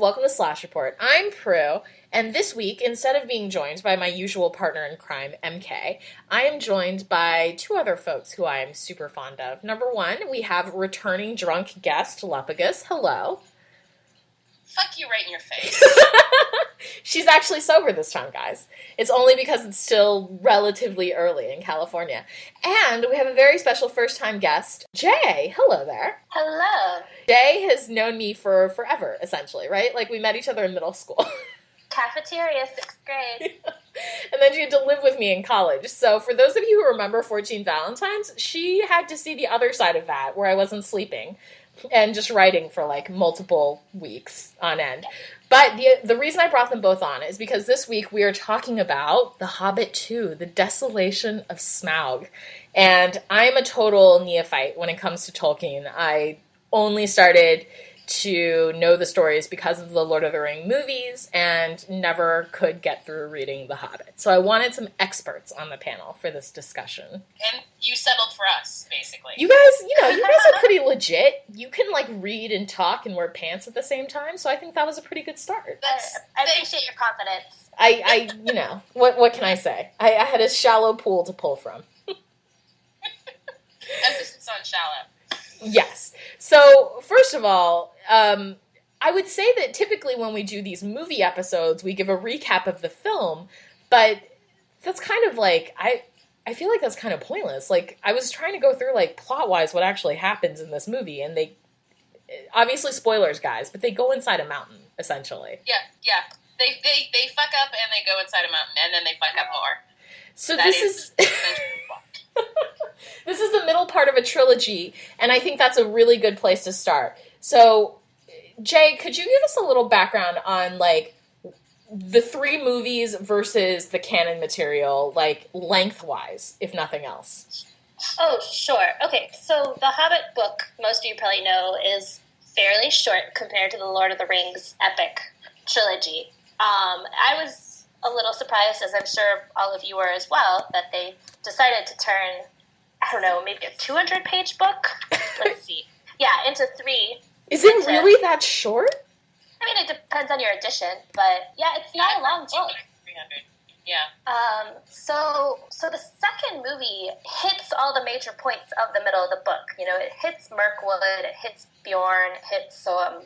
welcome to Slash Report. I'm Prue, and this week, instead of being joined by my usual partner in crime, MK, I am joined by two other folks who I am super fond of. Number one, we have returning drunk guest, Lepagus. Hello. Fuck you right in your face. She's actually sober this time, guys. It's only because it's still relatively early in California. And we have a very special first time guest, Jay. Hello there. Hello. Jay has known me for forever, essentially, right? Like we met each other in middle school. Cafeteria, sixth grade. and then she had to live with me in college. So, for those of you who remember 14 Valentines, she had to see the other side of that where I wasn't sleeping and just writing for like multiple weeks on end. But the the reason I brought them both on is because this week we are talking about The Hobbit 2, The Desolation of Smaug. And I'm a total neophyte when it comes to Tolkien. I only started to know the stories because of the Lord of the Ring movies and never could get through reading The Hobbit. So I wanted some experts on the panel for this discussion. And you settled for us, basically. You guys, you know, you guys are pretty legit. You can like read and talk and wear pants at the same time, so I think that was a pretty good start. That's, I, appreciate your confidence. I, I, you know, what what can I say? I, I had a shallow pool to pull from. Emphasis on shallow. Yes. So, first of all, um, I would say that typically when we do these movie episodes, we give a recap of the film, but that's kind of like I I feel like that's kind of pointless. Like I was trying to go through like plot wise what actually happens in this movie, and they obviously spoilers, guys, but they go inside a mountain essentially. Yeah, yeah. They they they fuck up and they go inside a mountain, and then they fuck up more. So That this is is. This is the middle part of a trilogy, and I think that's a really good place to start. So, Jay, could you give us a little background on like the three movies versus the canon material, like lengthwise, if nothing else? Oh, sure. Okay, so the Hobbit book, most of you probably know, is fairly short compared to the Lord of the Rings epic trilogy. Um, I was a little surprised, as I'm sure all of you were as well, that they decided to turn, I don't know, maybe a 200 page book? Let's see. Yeah, into three. Is it Into- really that short? I mean, it depends on your edition, but yeah, it's not a long book. Three hundred. Yeah. Um, so, so the second movie hits all the major points of the middle of the book. You know, it hits Mirkwood, it hits Beorn, it hits um,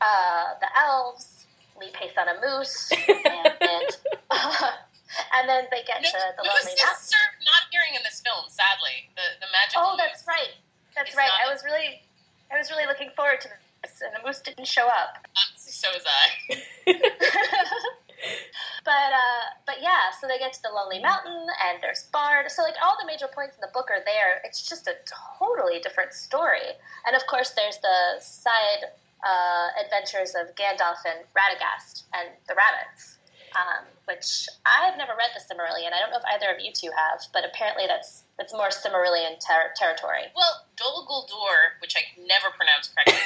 uh, the elves, Lee Pace on a moose, and, and, and then they get to the Moose Lonely is Mountain. served not appearing in this film, sadly. The the magical Oh, that's right. That's right. I was really, I was really looking forward to this, and the moose didn't show up. moose. So was I. but uh, but yeah, so they get to the Lonely Mountain, and there's Bard. So like all the major points in the book are there. It's just a totally different story. And of course, there's the side uh, adventures of Gandalf and Radagast and the rabbits, um, which I've never read the Silmarillion. I don't know if either of you two have, but apparently that's that's more Silmarillion ter- territory. Well, Dol Guldur, which I can never pronounce correctly,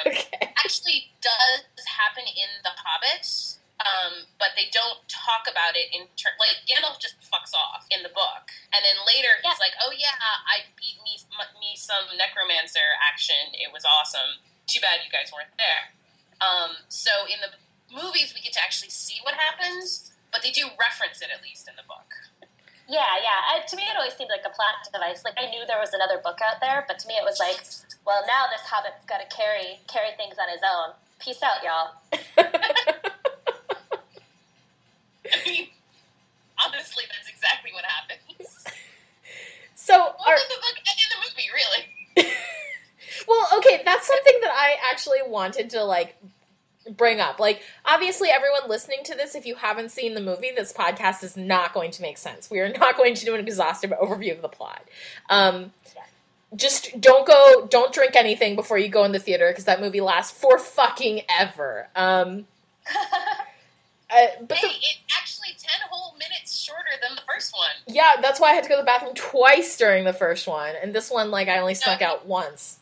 um, Okay. actually does happen in The Hobbit, um, but they don't talk about it in ter- like Gandalf just fucks off in the book, and then later he's Yeah. like, "Oh yeah, I beat me me some necromancer action. It was awesome. Too bad you guys weren't there." Um, so in the movies, we get to actually see what happens, but they do reference it at least in the book. Yeah, yeah. I, to me, it always seemed like a plot device. Like I knew there was another book out there, but to me, it was like, well, now this hobbit's got to carry carry things on his own. Peace out, y'all. I mean, honestly, that's exactly what happens. So, Well, are, in the book and in the movie, really. well, okay, that's something that I actually wanted to like bring up. Like, obviously, everyone listening to this, if you haven't seen the movie, this podcast is not going to make sense. We are not going to do an exhaustive overview of the plot. Um, just don't go, don't drink anything before you go in the theater because that movie lasts for fucking ever. Um, uh, but Hey, the, it's actually 10 whole minutes shorter than the first one. yeah, that's why I had to go to the bathroom twice during the first one, and this one, like, I only snuck out once.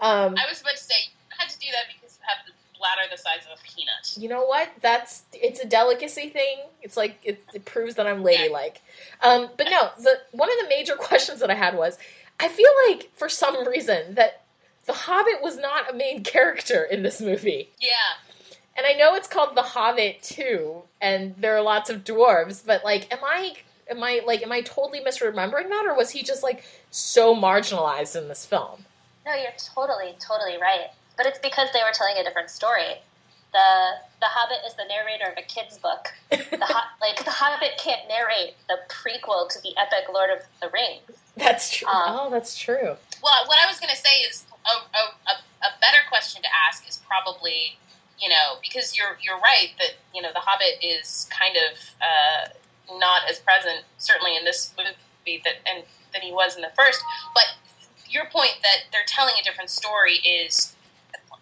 Um, I was about to say, you had to do that because you have the bladder the size of a peanut. you know what? That's it's a delicacy thing. It's like it, it proves that I'm ladylike. Um, but no, the one of the major questions that I had was, I feel like for some reason that the Hobbit was not a main character in this movie. Yeah. And I know it's called The Hobbit too, and there are lots of dwarves, but like, am I am I like am I totally misremembering that, or was he just like so marginalized in this film? No, you're totally, totally right. But it's because they were telling a different story. The The Hobbit is the narrator of a kid's book. The Ho- like the Hobbit can't narrate the prequel to the epic Lord of the Rings. That's true. Um, oh, that's true. Well, what I was going to say is a, a, a, a better question to ask is probably, you know, because you're you're right that you know the Hobbit is kind of uh, not as present, certainly in this movie that and than he was in the first. But your point that they're telling a different story is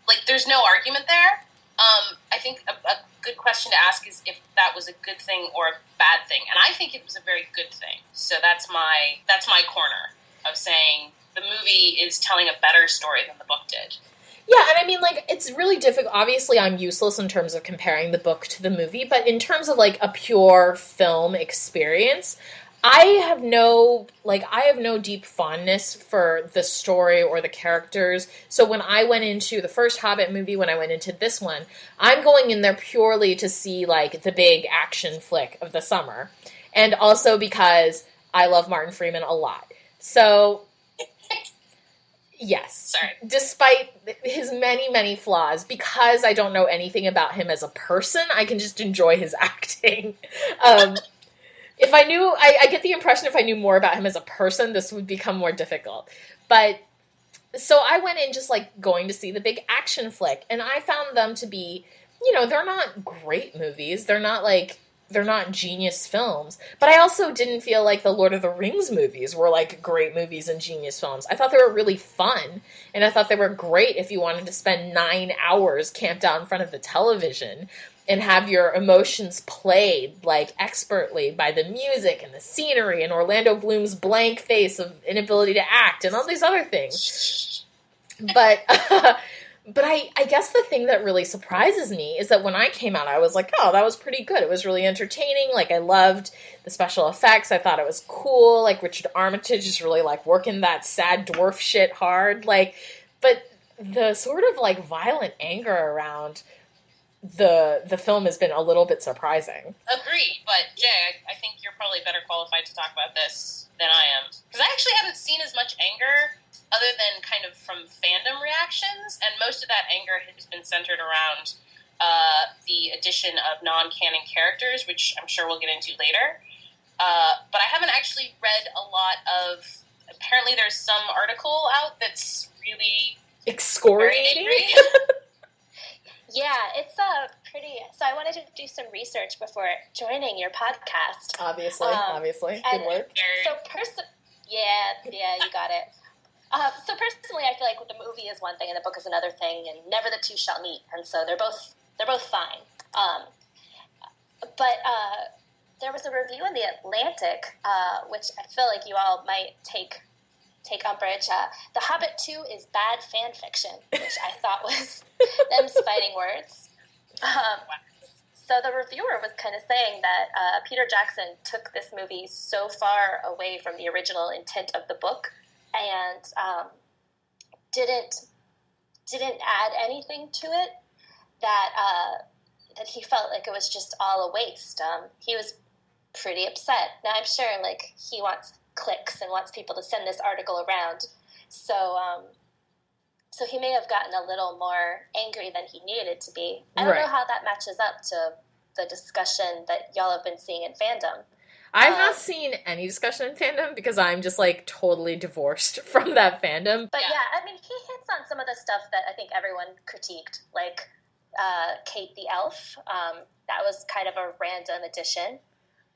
like there's no argument there. Um, I think a, a good question to ask is if that was a good thing or a bad thing, and I think it was a very good thing. So that's my that's my corner of saying the movie is telling a better story than the book did. Yeah, and I mean, like, it's really difficult. Obviously, I'm useless in terms of comparing the book to the movie, but in terms of like a pure film experience, I have no like I have no deep fondness for the story or the characters. So when I went into the first Hobbit movie, when I went into this one, I'm going in there purely to see like the big action flick of the summer. And also because I love Martin Freeman a lot. So yes. Sorry. Despite his many, many flaws, because I don't know anything about him as a person, I can just enjoy his acting. Um, if I knew, I, I get the impression if I knew more about him as a person, this would become more difficult. But so I went in just like going to see the big action flick, and I found them to be, you know, they're not great movies. They're not like they're not genius films, but I also didn't feel like the Lord of the Rings movies were like great movies and genius films. I thought they were really fun, and I thought they were great if you wanted to spend nine hours camped out in front of the television and have your emotions played like expertly by the music and the scenery and Orlando Bloom's blank face of inability to act and all these other things. But but I I guess the thing that really surprises me is that when I came out I was like, "Oh, that was pretty good. It was really entertaining. Like I loved the special effects. I thought it was cool. Like Richard Armitage is really like working that sad dwarf shit hard. Like but the sort of like violent anger around the the film has been a little bit surprising. Agreed, but Jay, I, I think you're probably better qualified to talk about this than I am because I actually haven't seen as much anger other than kind of from fandom reactions, and most of that anger has been centered around uh, the addition of non-canon characters, which I'm sure we'll get into later. Uh, but I haven't actually read a lot of. Apparently, there's some article out that's really Excoriating. Yeah, it's a pretty. So I wanted to do some research before joining your podcast. Obviously, Um, obviously, good work. So person, yeah, yeah, you got it. Uh, so personally, I feel like the movie is one thing and the book is another thing, and never the two shall meet. And so they're both they're both fine. Um, but uh, there was a review in the Atlantic, uh, which I feel like you all might take take umbrage. Uh, the Hobbit Two is bad fan fiction, which I thought was them fighting words. Um, so the reviewer was kind of saying that uh, Peter Jackson took this movie so far away from the original intent of the book and um, didn't didn't add anything to it that uh, that he felt like it was just all a waste. Um, he was pretty upset. Now I'm sure like he wants clicks and wants people to send this article around. So um, so he may have gotten a little more angry than he needed to be. I don't know how that matches up to the discussion that y'all have been seeing in fandom. I've um, not seen any discussion in fandom because I'm just like totally divorced from that fandom. But Yeah. yeah. I mean, he hits on some of the stuff that I think everyone critiqued, like uh, Kate the Elf. Um, that was kind of a random addition.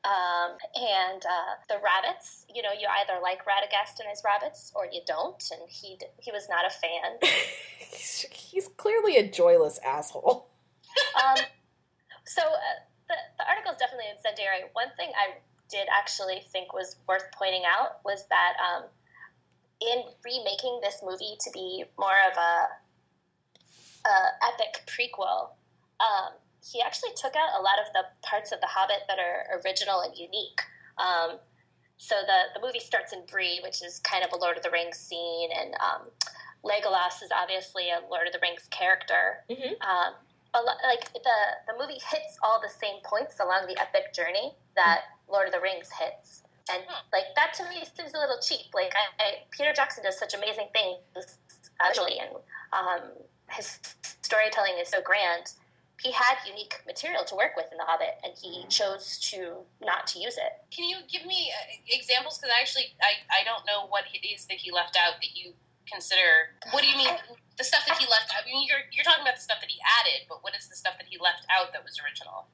Um, and uh, the rabbits, you know, you either like Radagast and his rabbits or you don't, and he d- he was not a fan. he's, he's clearly a joyless asshole. um, so uh, the, the article is definitely incendiary. One thing I did actually think was worth pointing out was that um, in remaking this movie to be more of a, a epic prequel, um, he actually took out a lot of the parts of The Hobbit that are original and unique. Um, so the, the movie starts in Bree, which is kind of a Lord of the Rings scene, and um, Legolas is obviously a Lord of the Rings character. Mhm. Um, like the the movie hits all the same points along the epic journey that Lord of the Rings hits, and Hmm. like that to me seems a little cheap. Like I, I, Peter Jackson does such amazing things visually, and um, his storytelling is so grand. He had unique material to work with in The Hobbit, and he chose to not to use it. Can you give me uh, examples? Because I actually I, I don't know what it is that he left out that you consider. What do you mean the stuff that he left out? I mean, you're you're talking about the stuff that he added, but what is the stuff that he left out that was original?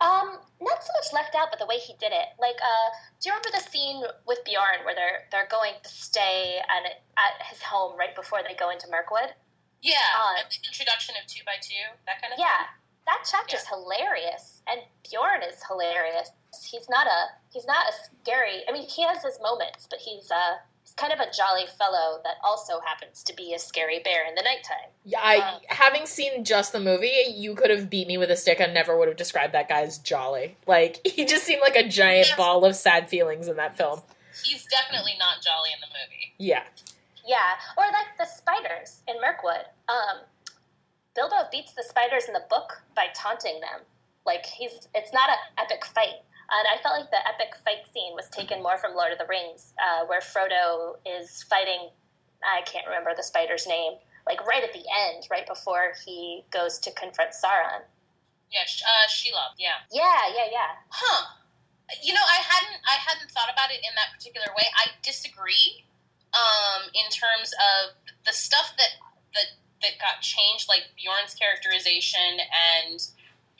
Um, not so much left out, but the way he did it. Like, uh, do you remember the scene with Beorn where they're they're going to stay at at his home right before they go into Mirkwood? Yeah, and the introduction of two by two, that kind of Yeah, that chapter's hilarious, and Beorn is hilarious. He's not a he's not a scary. I mean, he has his moments, but he's uh he's kind of a jolly fellow that also happens to be a scary bear in the nighttime. Yeah, I Um, having seen just the movie, you could have beat me with a stick. I never would have described that guy as jolly. Like he just seemed like a giant Yes. ball of sad feelings in that film. He's definitely not jolly in the movie. Yeah, Yeah, or like the spiders in Mirkwood. Um, Bilbo beats the spiders in the book by taunting them. Like he's, it's not an epic fight, and I felt like the epic fight scene was taken more from Lord of the Rings, uh, where Frodo is fighting. I can't remember the spider's name. Like right at the end, right before he goes to confront Sauron. Yeah, uh, Shelob. Yeah. Yeah, yeah, yeah. Huh. You know, I hadn't I hadn't thought about it in that particular way. I disagree. Um, in terms of the stuff that that that got changed, like Beorn's characterization and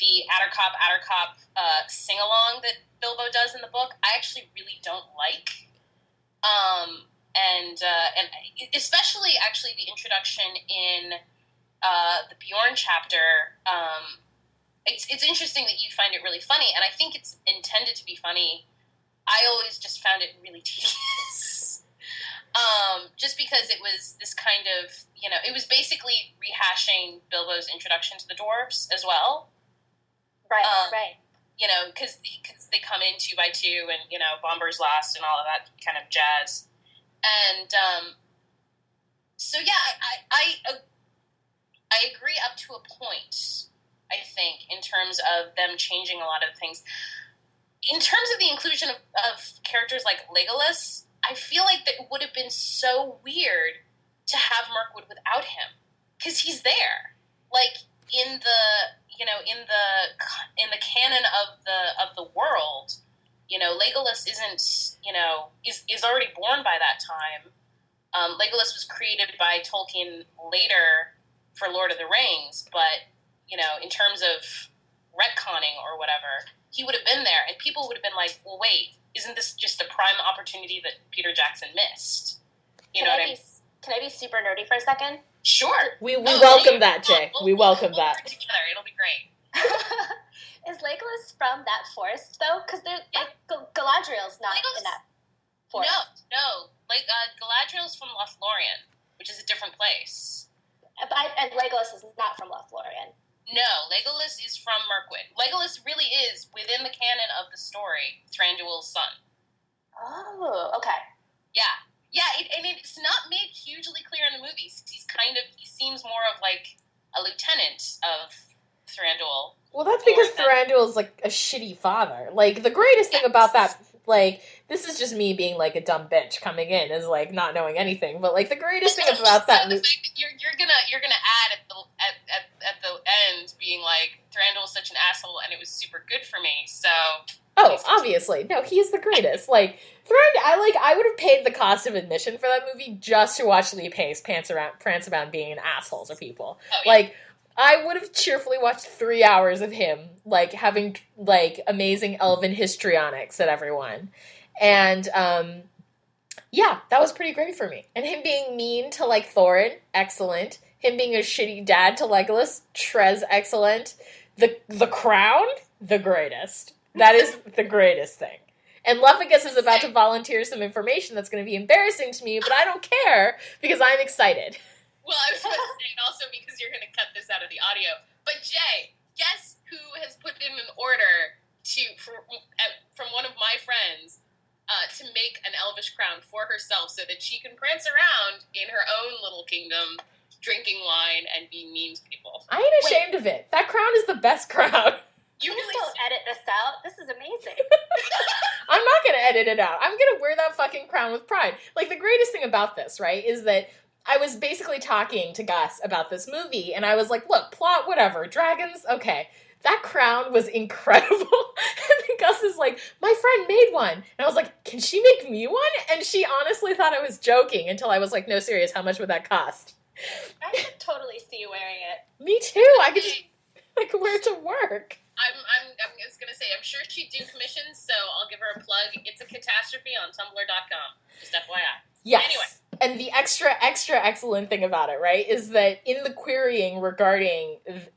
the Attercop Attercop uh, sing along that Bilbo does in the book, I actually really don't like. Um, and uh, and especially actually the introduction in uh, the Beorn chapter. Um, it's it's interesting that you find it really funny, and I think it's intended to be funny. I always just found it really tedious, um, just because it was this kind of you know it was basically rehashing Bilbo's introduction to the dwarves as well. Right, Um, right. You know, because they come in two by two, and you know Bombur's lost and all of that kind of jazz, and um, so yeah, I I, I I agree up to a point. I think in terms of them changing a lot of things. In terms of the inclusion of, of characters like Legolas, I feel like that would have been so weird to have Mirkwood without him because he's there, like in the you know in the in the canon of the of the world. You know, Legolas isn't you know is is already born by that time. Um, Legolas was created by Tolkien later for Lord of the Rings, but you know, in terms of retconning or whatever, he would have been there, and people would have been like, "Well, wait, isn't this just a prime opportunity that Peter Jackson missed?" You Can know I what I mean? can I be super nerdy for a second? Sure. we we Oh, welcome yeah. that, Jay. We'll- We we'll- welcome we'll that. together. It'll be great. Is Legolas from that forest though? Because they're Yeah. like Gal- Galadriel's not Legolas- in that forest. No, no. Like uh, Galadriel's from Lothlorien, which is a different place. But I, and Legolas is not from Lothlorien. No, Legolas is from Mirkwood. Legolas really is within the canon of the story Thranduil's son. Oh, okay. Yeah, yeah, it, and it's not made hugely clear in the movies. He's kind of he seems more of like a lieutenant of Thranduil. Well, that's because Thranduil is like a shitty father. Like the greatest thing about that, like this is just me being like a dumb bitch coming in is like not knowing anything. But like the greatest thing about that the movie. fact that you're you're gonna you're gonna add at the at, at, at the end being like Thranduil's such an asshole and it was super good for me. So Oh, obviously, no, he's the greatest. Like Thrand, I like. I would have paid the cost of admission for that movie just to watch Lee Pace pants around, prance around being an asshole to people. oh, yeah. Like, I would have cheerfully watched three hours of him, like having like amazing elven histrionics at everyone, and um, yeah, that was pretty great for me. And him being mean to like Thorin, excellent. Him being a shitty dad to Legolas, Trez, excellent. The the crown, the greatest. That is the greatest thing. And Luffagus is about to volunteer some information that's going to be embarrassing to me, but I don't care because I'm excited. Well, I was about to say, and also because you're going to cut this out of the audio. But Jay, guess who has put in an order to for, uh, from one of my friends uh, to make an elvish crown for herself so that she can prance around in her own little kingdom, drinking wine and being mean to people. I ain't ashamed of it. That crown is the best crown. You Please really don't edit this out. This is amazing. I'm not gonna edit it out. I'm gonna wear that fucking crown with pride. Like the greatest thing about this, right, is that I was basically talking to Gus about this movie, and I was like, "Look, plot, whatever, dragons, okay." That crown was incredible. and then Gus is like, "My friend made one," and I was like, "Can she make me one?" And she honestly thought I was joking until I was like, "No, serious. How much would that cost?" I could totally see you wearing it. Me too. I could just I could wear it to work. I'm, I'm, I'm just gonna say, I'm sure she'd do commissions, so I'll give her a plug. It's a catastrophe on Tumblr.com. Just FYI. Yes. Anyway. And the extra, extra excellent thing about it, right, is that in the querying regarding th-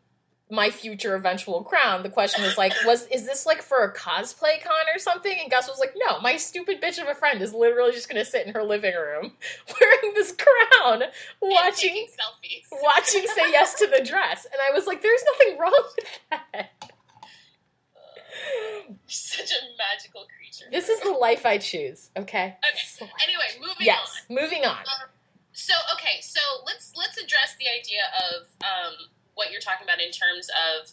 my future eventual crown, the question was like, was is this like for a cosplay con or something? And Gus was like, no, my stupid bitch of a friend is literally just gonna sit in her living room wearing this crown, watching selfies. watching say yes to the dress. And I was like, there's nothing wrong with that. Such a magical creature. This is the life I choose, okay? Okay. Anyway, moving on. Yes, moving on. Um, so okay, so let's let's address the idea of um, what you're talking about in terms of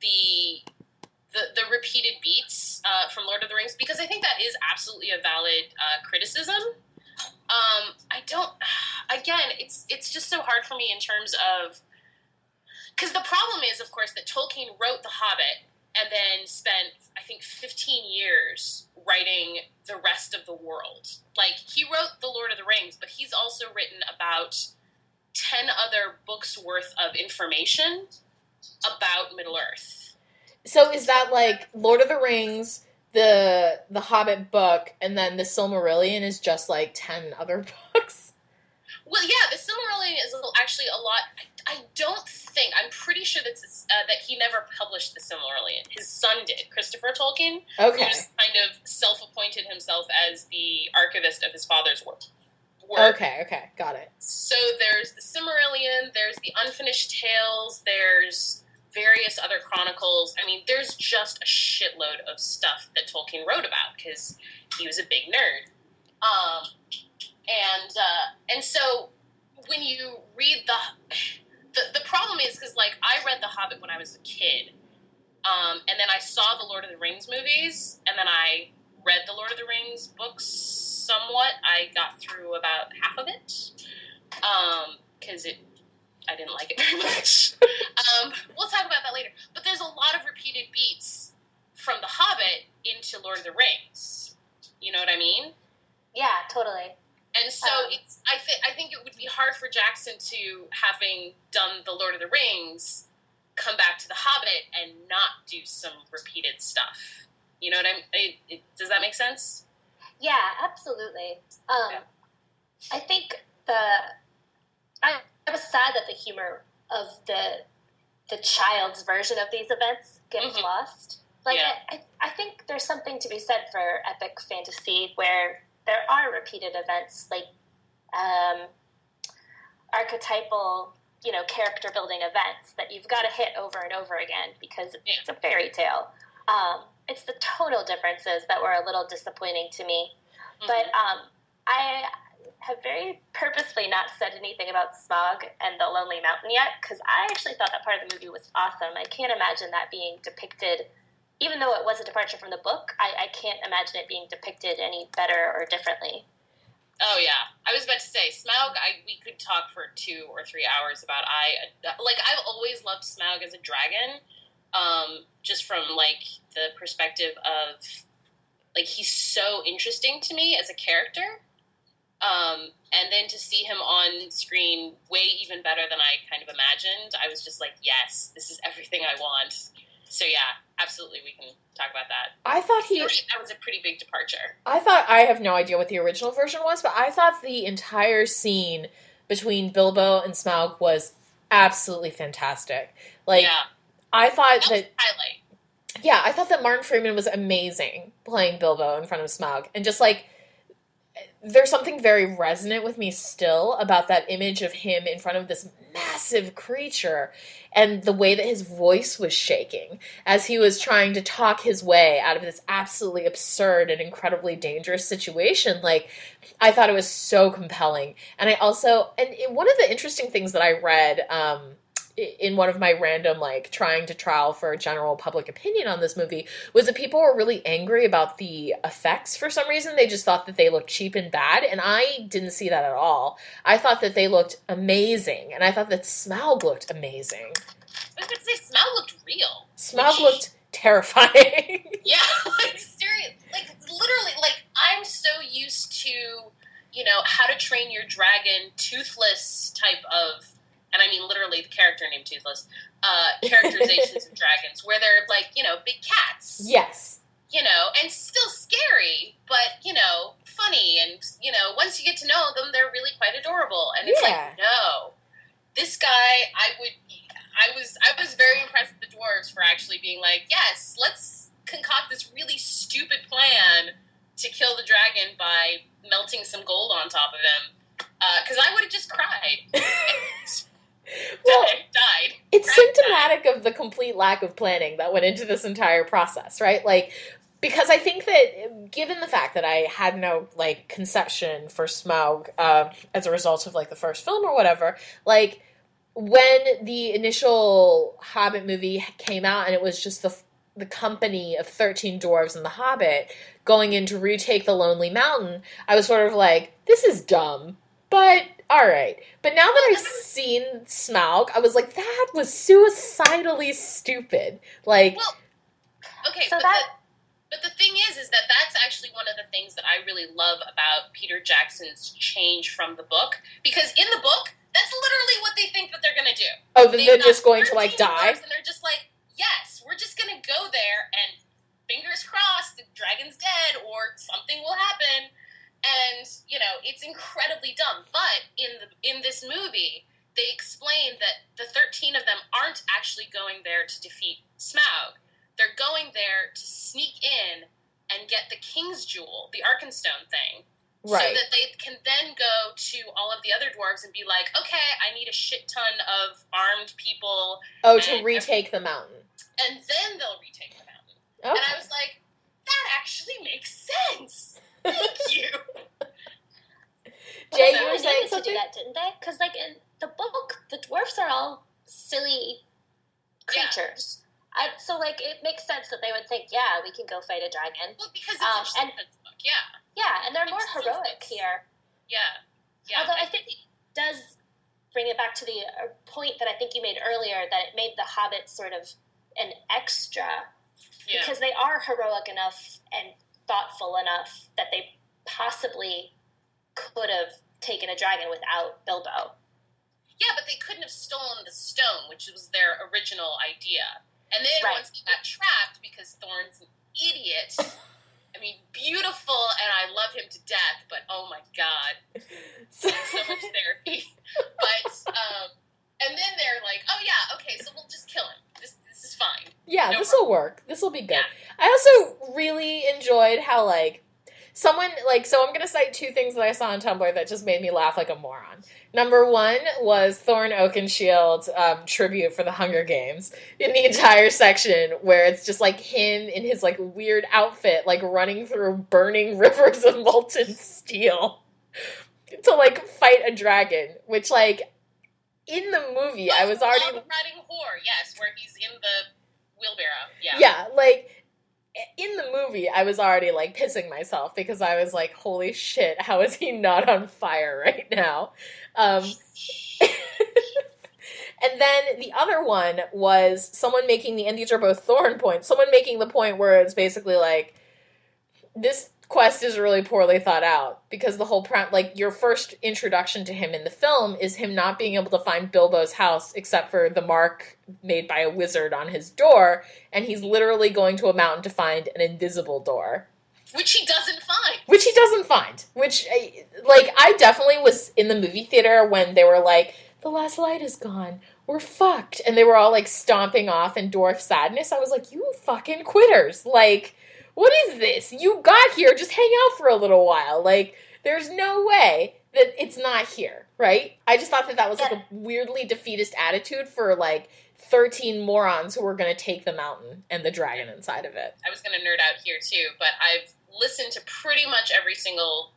the the, the repeated beats uh, from Lord of the Rings because I think that is absolutely a valid uh, criticism. Um, I don't. Again, it's it's just so hard for me in terms of because the problem is, of course, that Tolkien wrote The Hobbit and then spent I think 15 years writing the rest of the world. Like he wrote The Lord of the Rings, but he's also written about 10 other books worth of information about Middle Earth. So is that like Lord of the Rings, the the Hobbit book, and then the Silmarillion is just like ten other books? Well, yeah, the Silmarillion is actually a lot. I, I don't think I'm pretty sure that uh, that he never published the Silmarillion. His son did, Christopher Tolkien, Okay. who just kind of self-appointed himself as the archivist of his father's work. work. Okay, okay, got it. So there's the Silmarillion, there's the Unfinished Tales, there's various other chronicles. I mean, there's just a shitload of stuff that Tolkien wrote about because he was a big nerd. Um, and uh, and so when you read the the, the problem is because like I read The Hobbit when I was a kid, um, and then I saw the Lord of the Rings movies, and then I read the Lord of the Rings books somewhat. I got through about half of it because it I didn't like it very much. um, we'll talk about that later. But there's a lot of repeated beats from The Hobbit into Lord of the Rings. You know what I mean? Yeah, totally. And so Um, it's I think I think it would be hard for Jackson to having done the Lord of the Rings come back to the Hobbit and not do some repeated stuff. You know what I mean? It, it, does that make sense? Yeah, absolutely. Um, Yeah. I think the I, I was sad that the humor of the the child's version of these events gets Mhm. lost. Like Yeah. I, I, I think there's something to be said for epic fantasy where there are repeated events, like um, archetypal, you know, character building events that you've got to hit over and over again because it's a fairy tale. Um, it's the tonal differences that were a little disappointing to me. But um, I have very purposely not said anything about Smaug and the Lonely Mountain yet because I actually thought that part of the movie was awesome. I can't imagine that being depicted, even though it was a departure from the book. I, I can't imagine it being depicted any better or differently. Oh yeah, I was about to say Smaug. I we could talk for two or three hours about. I like I've always loved Smaug as a dragon, um, just from like the perspective of like he's so interesting to me as a character. Um, and then to see him on screen way even better than I kind of imagined, I was just like, yes, this is everything I want. So yeah, absolutely, we can talk about that. I thought he. That was a pretty big departure. I thought I have no idea what the original version was, but I thought the entire scene between Bilbo and Smaug was absolutely fantastic. Like yeah, I thought that was that highlight. yeah, I thought that Martin Freeman was amazing playing Bilbo in front of Smaug, and just like there's something very resonant with me still about that image of him in front of this massive creature and the way that his voice was shaking as he was trying to talk his way out of this absolutely absurd and incredibly dangerous situation. Like i thought it was so compelling. And i also and one of the interesting things that i read um, in one of my random like trying to trial for general public opinion on this movie was that people were really angry about the effects for some reason. They just thought that they looked cheap and bad, and I didn't see that at all. I thought that they looked amazing, and I thought that Smaug looked amazing. I was going to say, Smaug looked real. Smaug looked terrifying. yeah, like serious, like literally, like I'm so used to, you know, how to train your dragon, toothless type of, and I mean literally the character named Toothless, uh, characterizations of dragons, where they're like, you know, big cats. yes. You know, and still scary, but you know, funny, and you know, once you get to know them, they're really quite adorable. And it's Yeah. like, no, this guy, I would, I was, I was very impressed with the dwarves for actually being like, yes, let's concoct this really stupid plan to kill the dragon by melting some gold on top of him. Because I would have just cried, Well, died, died. it's symptomatic of the complete lack of planning that went into this entire process, right? Like, because I think that given the fact that I had no like conception for Smaug um, as a result of like the first film or whatever, like when the initial Hobbit movie came out and it was just the the company of 13 dwarves and the Hobbit going in to retake the Lonely Mountain, I was sort of like, this is dumb, but all right. But now that I've seen Smaug, I was like, that was suicidally stupid. Like, Well, okay, So but that- the, but the thing is, is that that's actually one of the things that I really love about Peter Jackson's change from the book because in the book, that's literally what they think that they're going to do. oh, then They've they're just going to like die. And they're just like, yes, we're just going to go there and fingers crossed, the dragon's dead or something will happen. And you know, it's incredibly dumb. But in the in this movie, they explain that the thirteen of them aren't actually going there to defeat Smaug. They're going there to sneak in and get the King's Jewel, the Arkenstone thing, so that they can then go to all of the other dwarves and be like, okay, I need a shit ton of armed people, Oh, to and- retake the mountain. and then they'll retake the mountain. Okay. And I was like, that actually makes sense. Thank you. Jay, you were saying needed to do that, didn't they? Because like in the book, the dwarfs are all silly Yeah. creatures. I, so like it makes sense that they would think, yeah, we can go fight a dragon. Well, because it's Um, a children's book. Yeah. Yeah, and they're more heroic here. Yeah. Yeah. Although I think it does bring it back to the uh, point that I think you made earlier that it made the hobbits sort of an extra yeah. because they are heroic enough and thoughtful enough that they possibly could have taken a dragon without Bilbo. Yeah, but they couldn't have stolen the stone, which was their original idea. And then Right. once they got trapped, because Thorin's an idiot, I mean, beautiful, and I love him to death, but oh my god, so much therapy. But, um, and then they're like, oh yeah, okay, so we'll just kill him. This, this is fine. Yeah, No this will work. This will be good. Yeah. I also really enjoyed how like someone like so I'm gonna cite two things that I saw on Tumblr that just made me laugh like a moron. Number one was Thorin Oakenshield's um, tribute for the Hunger Games in the entire section where it's just like him in his like weird outfit, like running through burning rivers of molten steel to like fight a dragon, which like in the movie I was already riding whore, yes, where he's in the wheelbarrow. Yeah. yeah, like in the movie, I was already like pissing myself because I was like, "Holy shit! How is he not on fire right now?" Um, and then the other one was someone making the, and these are both Thorin points. Someone making the point where it's basically like this quest is really poorly thought out because the whole pre- like your first introduction to him in the film is him not being able to find Bilbo's house except for the mark made by a wizard on his door and he's literally going to a mountain to find an invisible door. Which he doesn't find. which he doesn't find. Which like I definitely was in the movie theater when they were like the last light is gone. We're fucked. And they were all like stomping off in dwarf sadness. I was like you fucking quitters. Like what is this? You got here, just hang out for a little while. Like, there's no way that it's not here, right? I just thought that that was like a weirdly defeatist attitude for like 13 morons who were going to take the mountain and the dragon inside of it. I was going to nerd out here too, but I've listened to pretty much every single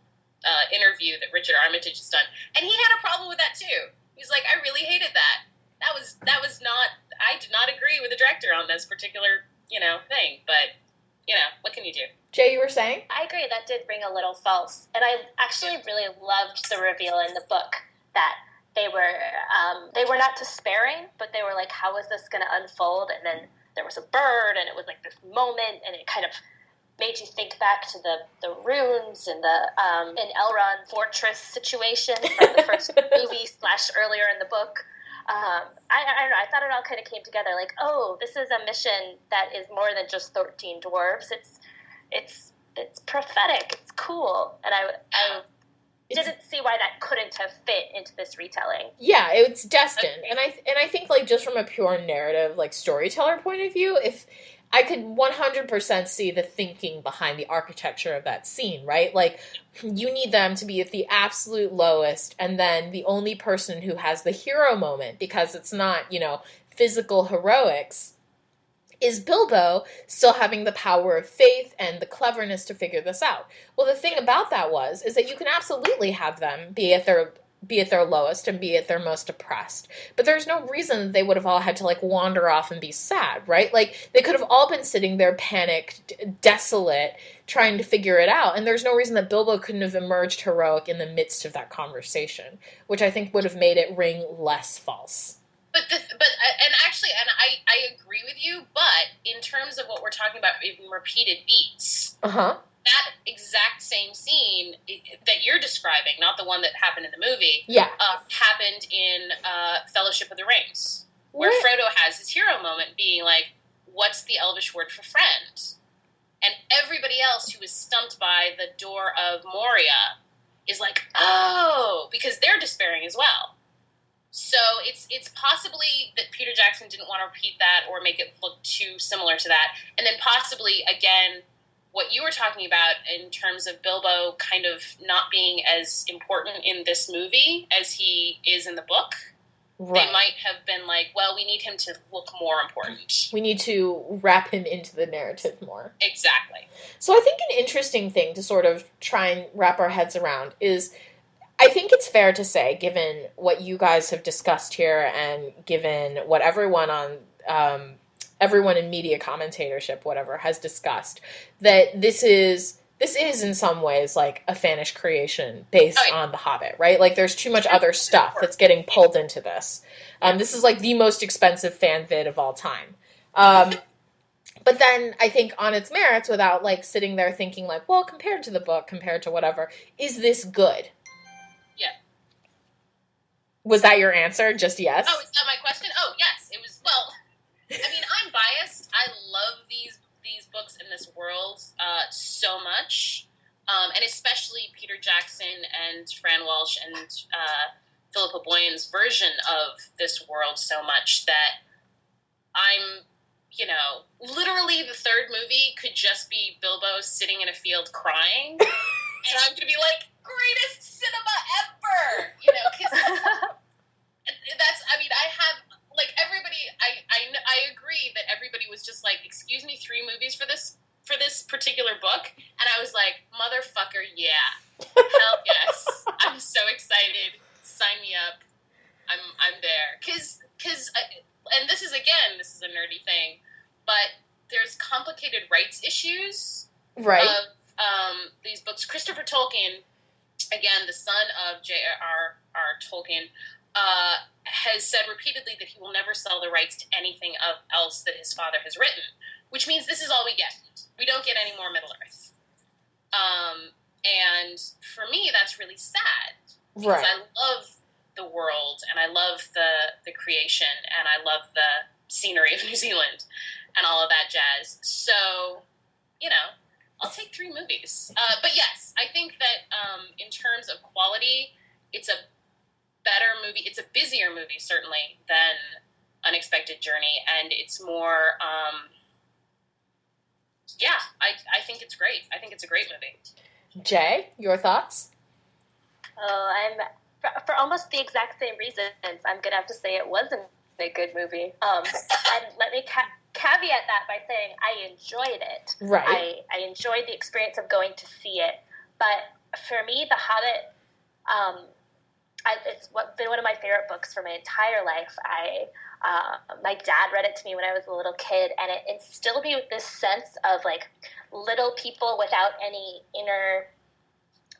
uh, interview that Richard Armitage has done, and he had a problem with that too. He's like, I really hated that. that was that was not. I did not agree with the director on this particular you know thing, but you know what can you do? Jay, you were saying? I agree. That did ring a little false, and I actually really loved the reveal in the book that they were um, they were not despairing, but they were like, "How is this going to unfold?" And then there was a bird, and it was like this moment, and it kind of made you think back to the, the runes and the um, in Elrond fortress situation from the first movie slash earlier in the book. Um, I, I don't know. I thought it all kind of came together. Like, oh, this is a mission that is more than just thirteen dwarves. It's it's it's prophetic. It's cool, and I I didn't see why that couldn't have fit into this retelling. Yeah, it's destined, and I and I think like just from a pure narrative, like storyteller point of view, if I could 100% see the thinking behind the architecture of that scene, right? Like, you need them to be at the absolute lowest, and then the only person who has the hero moment, because it's not, you know, physical heroics, is Bilbo still having the power of faith and the cleverness to figure this out. Well, the thing about that was, is that you can absolutely have them be at their be at their lowest and be at their most depressed. But there's no reason that they would have all had to like wander off and be sad, right? Like they could have all been sitting there panicked, desolate, trying to figure it out. And there's no reason that Bilbo couldn't have emerged heroic in the midst of that conversation, which I think would have made it ring less false. But the, but uh, and actually, and I I agree with you. But in terms of what we're talking about, in repeated beats, uh huh that exact same scene that you're describing, not the one that happened in the movie, yeah, uh, happened in uh, Fellowship of the Rings, where what? Frodo has his hero moment, being like, "What's the Elvish word for friend?" And everybody else who is stumped by the door of Moria is like, "Oh," because they're despairing as well. So it's it's possibly that Peter Jackson didn't want to repeat that or make it look too similar to that, and then possibly again what you were talking about in terms of Bilbo kind of not being as important in this movie as he is in the book. Right. They might have been like, well, we need him to look more important. We need to wrap him into the narrative more. Exactly. So I think an interesting thing to sort of try and wrap our heads around is I think it's fair to say, given what you guys have discussed here and given what everyone on um, everyone in media commentatorship, whatever, has discussed that this is this is in some ways like a fanish creation based oh, yeah. on The Hobbit, right? Like there's too much other stuff that's getting pulled into this. Um, this is like the most expensive fan vid of all time. Um, but then I think on its merits, without like sitting there thinking like, well, compared to the book, compared to whatever, is this good? Yeah. Was that your answer? Just yes. Oh, is that my question? Oh, yes. It was. Well, I mean, I'm biased. I love these these books in this world uh, so much, um, and especially Peter Jackson and Fran Walsh and uh, Philippa Boyens' version of this world so much that I'm, you know, literally the third movie could just be Bilbo sitting in a field crying, and I'm gonna be like, greatest cinema ever, you know, because that's. I mean, I have like everybody I, I i agree that everybody was just like excuse me three movies for this for this particular book? And i was like motherfucker yeah. Hell yes. I'm so excited. Sign me up. I'm i'm there. Because because uh, and this is again this is a nerdy thing but there's complicated rights issues right. of um, these books christopher tolkien again the son of j.r.r. tolkien uh, has said repeatedly that he will never sell the rights to anything of, else that his father has written, which means this is all we get. We don't get any more Middle Earth. Um, and for me, that's really sad because right. I love the world and I love the the creation and I love the scenery of New Zealand and all of that jazz. So, you know, I'll take three movies. Uh, but yes, I think that um, in terms of quality, it's a better movie. It's a busier movie certainly than Unexpected Journey, and it's more. Um, yeah, I I think it's great. I think it's a great movie. Jay, your thoughts? Oh, I'm for, for almost the exact same reasons. I'm gonna have to say it wasn't a good movie. Um, and let me ca- caveat that by saying I enjoyed it. Right. I, I enjoyed the experience of going to see it, but for me, The Hobbit um, I, it's what, been one of my favorite books for my entire life. I uh, my dad read it to me when I was a little kid, and it instilled me with this sense of like little people without any inner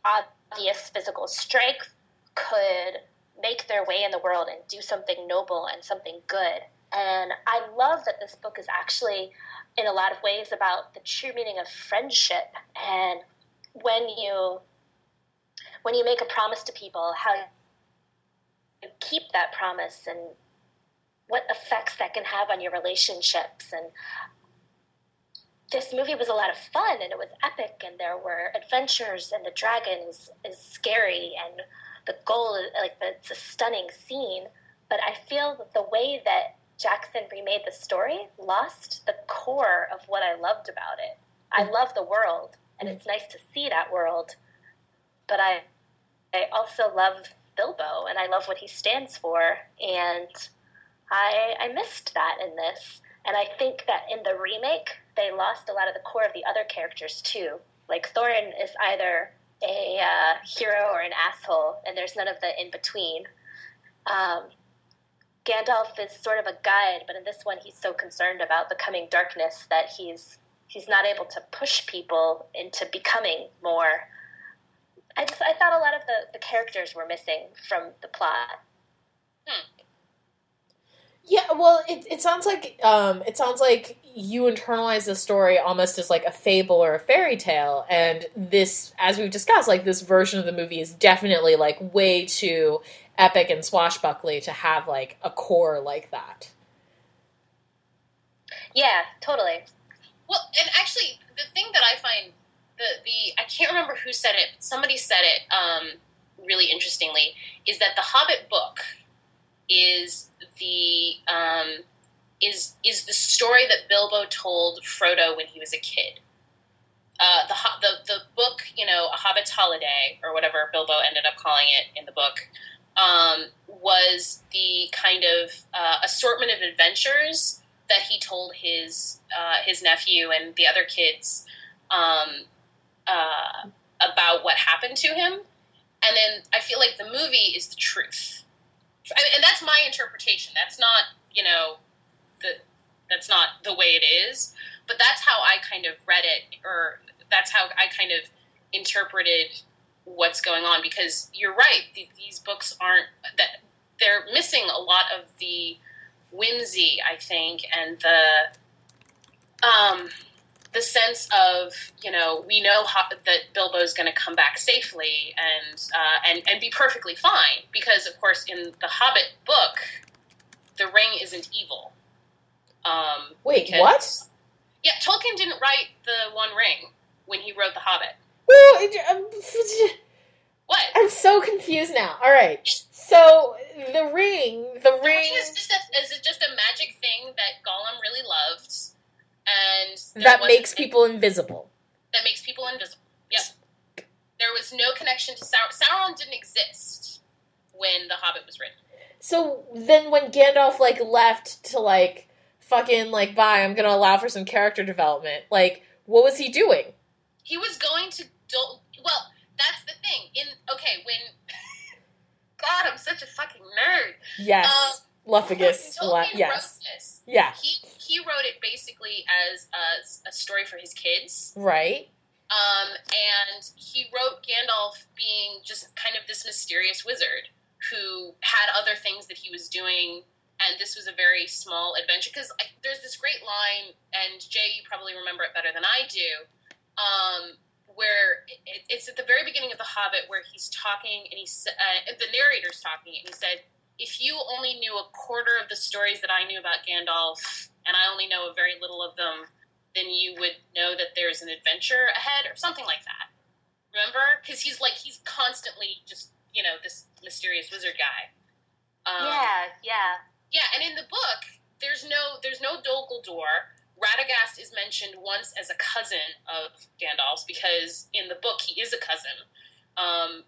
obvious physical strength could make their way in the world and do something noble and something good. And I love that this book is actually, in a lot of ways, about the true meaning of friendship and when you when you make a promise to people, how you keep that promise and what effects that can have on your relationships and this movie was a lot of fun and it was epic and there were adventures and the dragon is, is scary and the goal is like the, it's a stunning scene. But i feel that the way that jackson remade the story lost the core of what i loved about it. I mm-hmm. love the world and it's nice to see that world but i i also love bilbo and i love what he stands for and i i missed that in this and i think that in the remake they lost a lot of the core of the other characters too. Like Thorin is either a uh, hero or an asshole, and there's none of the in between. Um, Gandalf is sort of a guide, but in this one, he's so concerned about the coming darkness that he's he's not able to push people into becoming more. I just I thought a lot of the, the characters were missing from the plot. Hmm. Yeah, well, it, it sounds like um, it sounds like you internalize the story almost as like a fable or a fairy tale, and this, as we've discussed, like this version of the movie is definitely like way too epic and swashbuckly to have like a core like that. Yeah, totally. Well, and actually, the thing that I find the the I can't remember who said it. But somebody said it um, really interestingly is that the Hobbit book is the um, is is the story that Bilbo told Frodo when he was a kid. Uh, the the the book, you know, A Hobbit's Holiday or whatever Bilbo ended up calling it in the book, um, was the kind of uh, assortment of adventures that he told his uh, his nephew and the other kids um, uh, about what happened to him. And then I feel like the movie is the truth and that's my interpretation. That's not, you know, the that's not the way it is, but that's how I kind of read it, or that's how I kind of interpreted what's going on. Because you're right; these books aren't that they're missing a lot of the whimsy, I think, and the um, the sense of you know we know how, that Bilbo's going to come back safely and uh, and and be perfectly fine because of course in the Hobbit book the ring isn't evil. Um, Wait, because, what? Yeah, Tolkien didn't write the One Ring when he wrote the Hobbit. Well, it- um, What? I'm so confused now. All right, so the ring, the The ring ring is just a, is just a magic thing that Gollum really loved, and that makes people invisible. that makes people invisible. Yep. There was no connection to Sauron. Sauron didn't exist when The Hobbit was written. So then when Gandalf like left to like fucking like bye, I'm gonna allow for some character development. Like, what was he doing? He was going to Dol- well, that's the thing. In okay, when God, I'm such a fucking nerd. Yes, Um, Luffagus. When la- yes, this. yeah, He he wrote it basically as a, a story for his kids. right. Um, and he wrote Gandalf being just kind of this mysterious wizard who had other things that he was doing, and this was a very small adventure. Because there's this great line, and Jay, you probably remember it better than I do, um, where it, it's at the very beginning of The Hobbit where he's talking, and he's uh, the narrator's talking, and he said, "If you only knew a quarter of the stories that I knew about Gandalf, and I only know a very little of them." then you would know that there's an adventure ahead or something like that. Remember? Because he's like he's constantly just you know this mysterious wizard guy. Um, yeah, yeah. yeah, and in the book, there's no there's no Dol Guldur. Radagast is mentioned once as a cousin of Gandalf's because in the book he is a cousin. Um,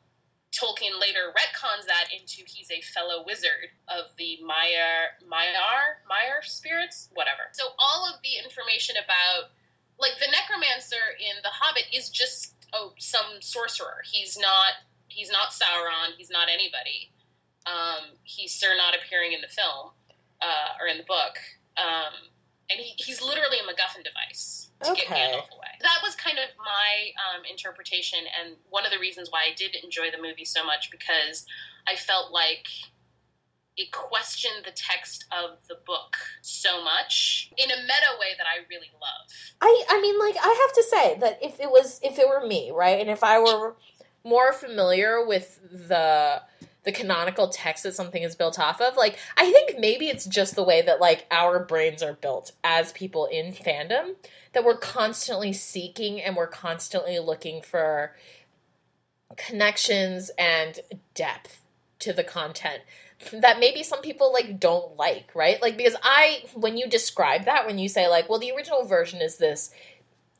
Tolkien later retcons that into he's a fellow wizard of the Maiar Maiar Maiar spirits, whatever. So all of the information about like the necromancer in The Hobbit is just oh some sorcerer. He's not he's not Sauron. He's not anybody. Um, he's Sir not appearing in the film uh, or in the book, um, and he, he's literally a MacGuffin device to get Okay. Gandalf away. That was kind of my um, interpretation, and one of the reasons why I did enjoy the movie so much because I felt like it questioned the text of the book so much in a meta way that I really love. I I mean like I have to say that if it was if it were me, right? And if I were more familiar with the the canonical text that something is built off of, like I think maybe it's just the way that like our brains are built as people in fandom that we're constantly seeking and we're constantly looking for connections and depth to the content that maybe some people like don't like, right? Like because I when you describe that when you say like, well the original version is this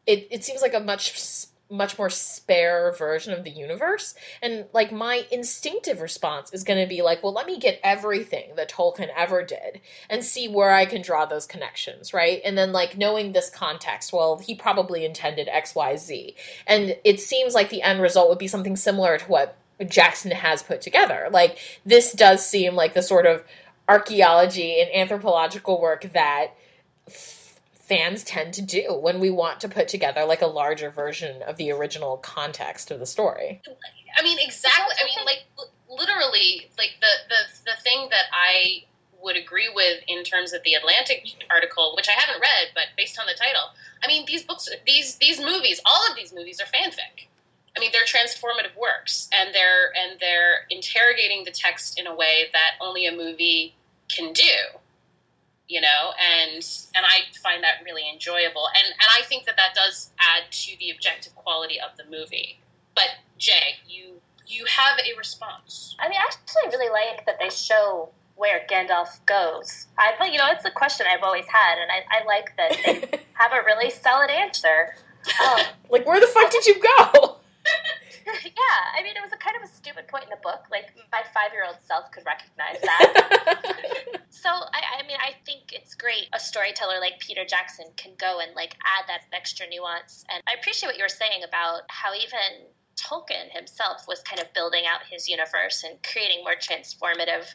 it it seems like a much much more spare version of the universe. And like my instinctive response is going to be like well let me get everything that Tolkien ever did and see where I can draw those connections right? And then like knowing this context well he probably intended xyz and it seems like the end result would be something similar to what Jackson has put together. Like this does seem like the sort of archaeology and anthropological work that fans tend to do when we want to put together like a larger version of the original context of the story. I mean, exactly. I mean, like literally, like the the the thing that I would agree with in terms of the Atlantic article, which I haven't read, but based on the title, I mean, these books, these these movies, all of these movies are fanfic. I mean, they're transformative works, and they're and they're interrogating the text in a way that only a movie can do. You know, and and I find that really enjoyable, and and I think that that does add to the objective quality of the movie. But Jay, you you have a response. I mean, I actually really like that they show where Gandalf goes. I thought, you know, it's a question I've always had, and I, I like that they have a really solid answer. Um, like, where the fuck did you go? yeah, I mean, it was a kind of a stupid point in the book. Like, my five year old self could recognize that. so, I, I mean, I think it's great a storyteller like Peter Jackson can go and, like, add that extra nuance. And I appreciate what you were saying about how even Tolkien himself was kind of building out his universe and creating more transformative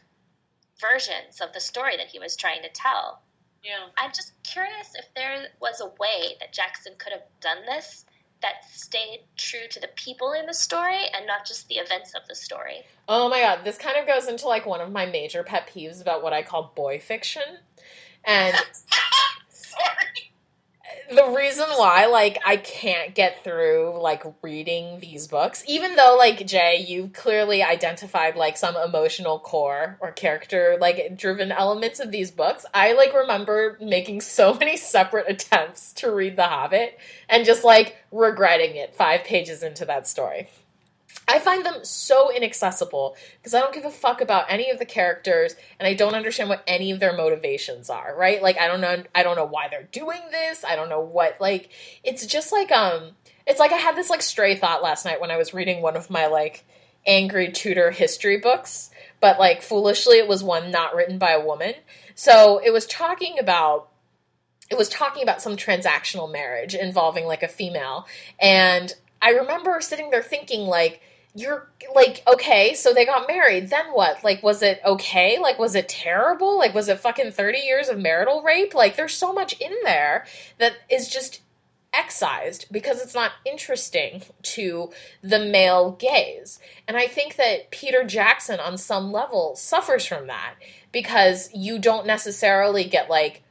versions of the story that he was trying to tell. Yeah. I'm just curious if there was a way that Jackson could have done this that stayed true to the people in the story and not just the events of the story. oh my god, this kind of goes into like one of my major pet peeves about what I call boy fiction. And Sorry. The reason why like I can't get through like reading these books, even though like Jay, you've clearly identified like some emotional core or character like driven elements of these books. I like remember making so many separate attempts to read The Hobbit and just like regretting it five pages into that story. I find them so inaccessible because I don't give a fuck about any of the characters and I don't understand what any of their motivations are, right? Like I don't know I don't know why they're doing this. I don't know what like it's just like um it's like I had this like stray thought last night when I was reading one of my like angry Tudor history books, but like foolishly it was one not written by a woman. So it was talking about it was talking about some transactional marriage involving like a female and I remember sitting there thinking like you're like okay so they got married. Then what? Like was it okay? Like was it terrible? Like was it fucking 30 years of marital rape? Like there's so much in there that is just excised because it's not interesting to the male gaze. And i think that peter jackson on some level suffers from that because you don't necessarily get like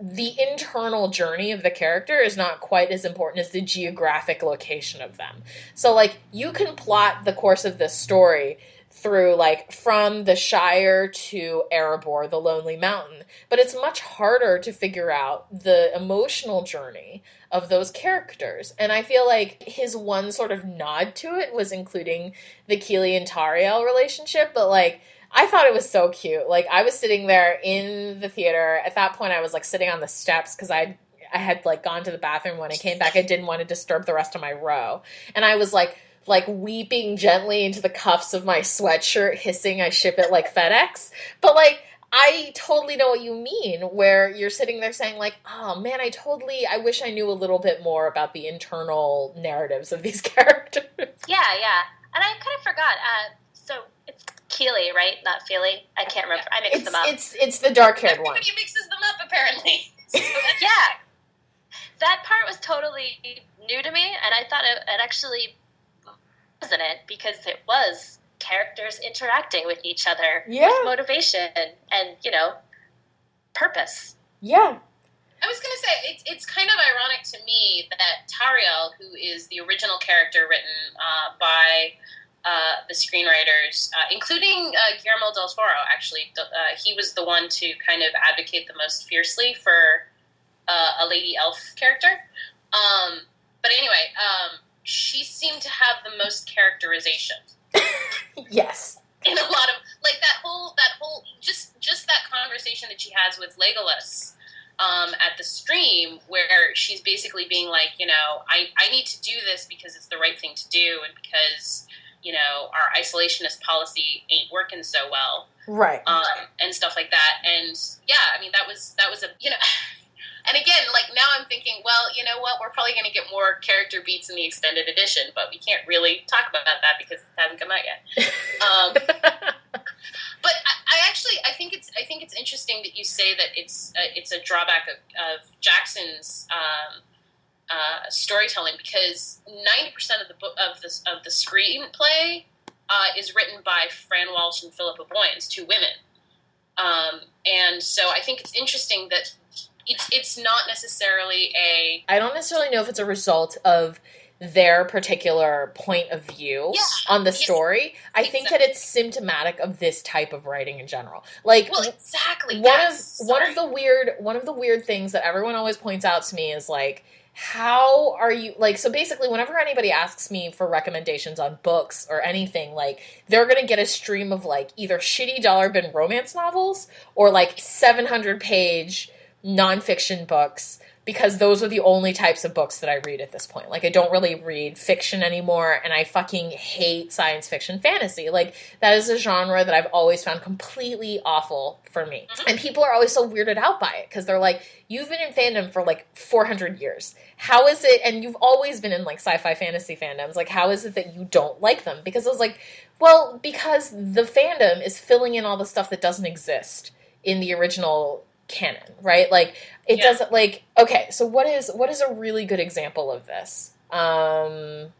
the internal journey of the character is not quite as important as the geographic location of them. So like you can plot the course of this story through like from the Shire to Erebor, the Lonely Mountain, but it's much harder to figure out the emotional journey of those characters. And I feel like his one sort of nod to it was including the Kili and Tauriel relationship, but like I thought it was so cute. Like I was sitting there in the theater. At that point I was like sitting on the steps cuz I I had like gone to the bathroom when I came back. I didn't want to disturb the rest of my row. And I was like like weeping gently into the cuffs of my sweatshirt hissing I ship it like FedEx. But like I totally know what you mean where you're sitting there saying like, "Oh man, I totally I wish I knew a little bit more about the internal narratives of these characters." Yeah, yeah. And I kind of forgot. Uh, so it's Kili, right? Not Fili. I can't remember. I mixed It's them up. it's it's the dark haired one. Everybody mixes them up apparently. So yeah, that part was totally new to me, and I thought it, it actually wasn't it because it was characters interacting with each other Yeah. with motivation and you know purpose. Yeah. I was going to say it's it's kind of ironic to me that Tauriel, who is the original character written uh, by uh, the screenwriters, uh, including uh, Guillermo del Toro, actually, uh, he was the one to kind of advocate the most fiercely for uh, a lady elf character. Um, but anyway, um, she seemed to have the most characterization Yes. in a lot of like that whole that whole just just that conversation that she has with Legolas um, at the stream where she's basically being like, you know, I, I need to do this because it's the right thing to do and because, you know, our isolationist policy ain't working so well Right. um, and stuff like that. And yeah, I mean that was that was a you know. And again, like now I'm thinking, well, you know what? We're probably going to get more character beats in the extended edition, but we can't really talk about that because it hasn't come out yet. Um, but I, I actually, I think it's, I think it's interesting that you say that it's, uh, it's a drawback of, of Jackson's um, uh, storytelling because ninety percent of the book of the of the screenplay uh, is written by Fran Walsh and Philippa Boyens, two women. Um, and so I think it's interesting that it's it's not necessarily a I don't necessarily know if it's a result of their particular point of view Yeah, on the story. I think that it's symptomatic of this type of writing in general. Like well exactly one yes, of one of the weird one of the weird things that everyone always points out to me is like how are you like so basically whenever anybody asks me for recommendations on books or anything like they're going to get a stream of like either shitty dollar bin romance novels or like 700 page nonfiction books because those are the only types of books that I read at this point. Like I don't really read fiction anymore and I fucking hate science fiction fantasy. Like that is a genre that I've always found completely awful for me. And people are always so weirded out by it because they're like you've been in fandom for like 400 years. How is it and you've always been in like sci-fi fantasy fandoms. Like how is it that you don't like them? Because I was like, well, because the fandom is filling in all the stuff that doesn't exist in the original canon, right? Like it Yeah. doesn't like okay, so what is what is a really good example of this? Um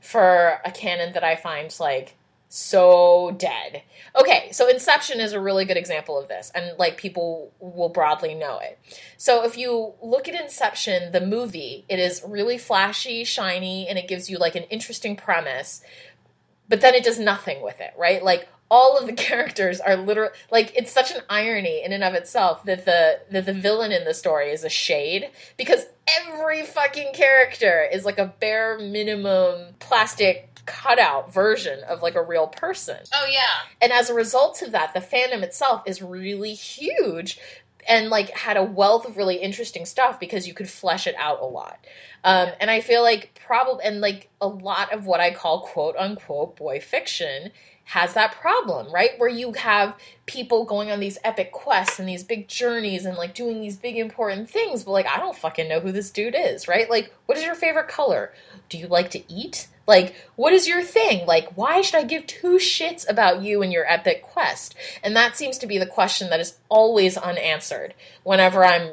for a canon that I find like so dead. Okay, so Inception is a really good example of this, and like people will broadly know it. So if you look at Inception, the movie, it is really flashy, shiny, and it gives you like an interesting premise, but then it does nothing with it, right? Like all of the characters are literally like it's such an irony in and of itself that the that the villain in the story is a shade because every fucking character is like a bare minimum plastic cutout version of like a real person. oh yeah And as a result of that, the fandom itself is really huge and like had a wealth of really interesting stuff because you could flesh it out a lot. Um, and I feel like probably and like a lot of what I call quote unquote boy fiction has that problem, right? Where you have people going on these epic quests and these big journeys and like doing these big important things, but like I don't fucking know who this dude is, right? Like, what is your favorite color? Do you like to eat? Like, what is your thing? Like, why should I give two shits about you and your epic quest? And that seems to be the question that is always unanswered whenever I'm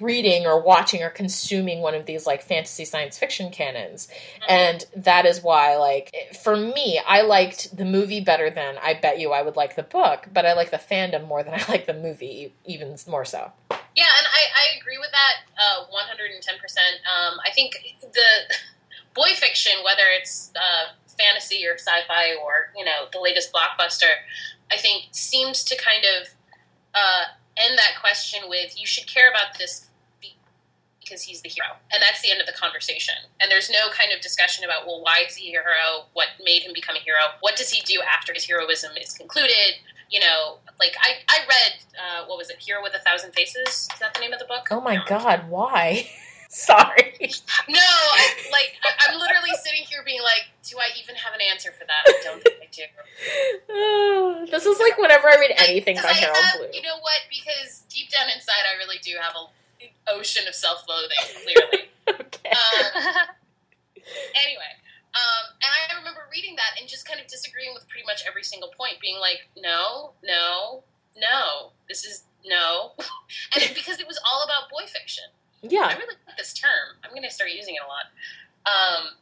reading or watching or consuming one of these like fantasy science fiction canons. And that is why, like, for me, I liked the movie better than I bet you I would like the book, but I like the fandom more than I like the movie, even more so. Yeah, and I, I agree with that uh, 110%. Um, I think the boy fiction, whether it's uh, fantasy or sci fi or, you know, the latest blockbuster, I think seems to kind of uh, end that question with you should care about this because he's the hero. And that's the end of the conversation. And there's no kind of discussion about, well, why is he a hero? What made him become a hero? What does he do after his heroism is concluded? You know, like I, I read, uh, what was it, Hero with a Thousand Faces? Is that the name of the book? Oh my god, why? Sorry. No, I, like I'm literally sitting here being like, do I even have an answer for that? I don't think I do. this is like whenever I read anything by I Harold have, Bloom. You know what? Because deep down inside, I really do have an ocean of self-loathing. Clearly. Okay. Um, anyway, um, and I remember reading that and just kind of disagreeing with pretty much every single point, being being like, no, no, no, this is no, and because it was all about boy fiction. Yeah. I really like this term. I'm going to start using it a lot. Um,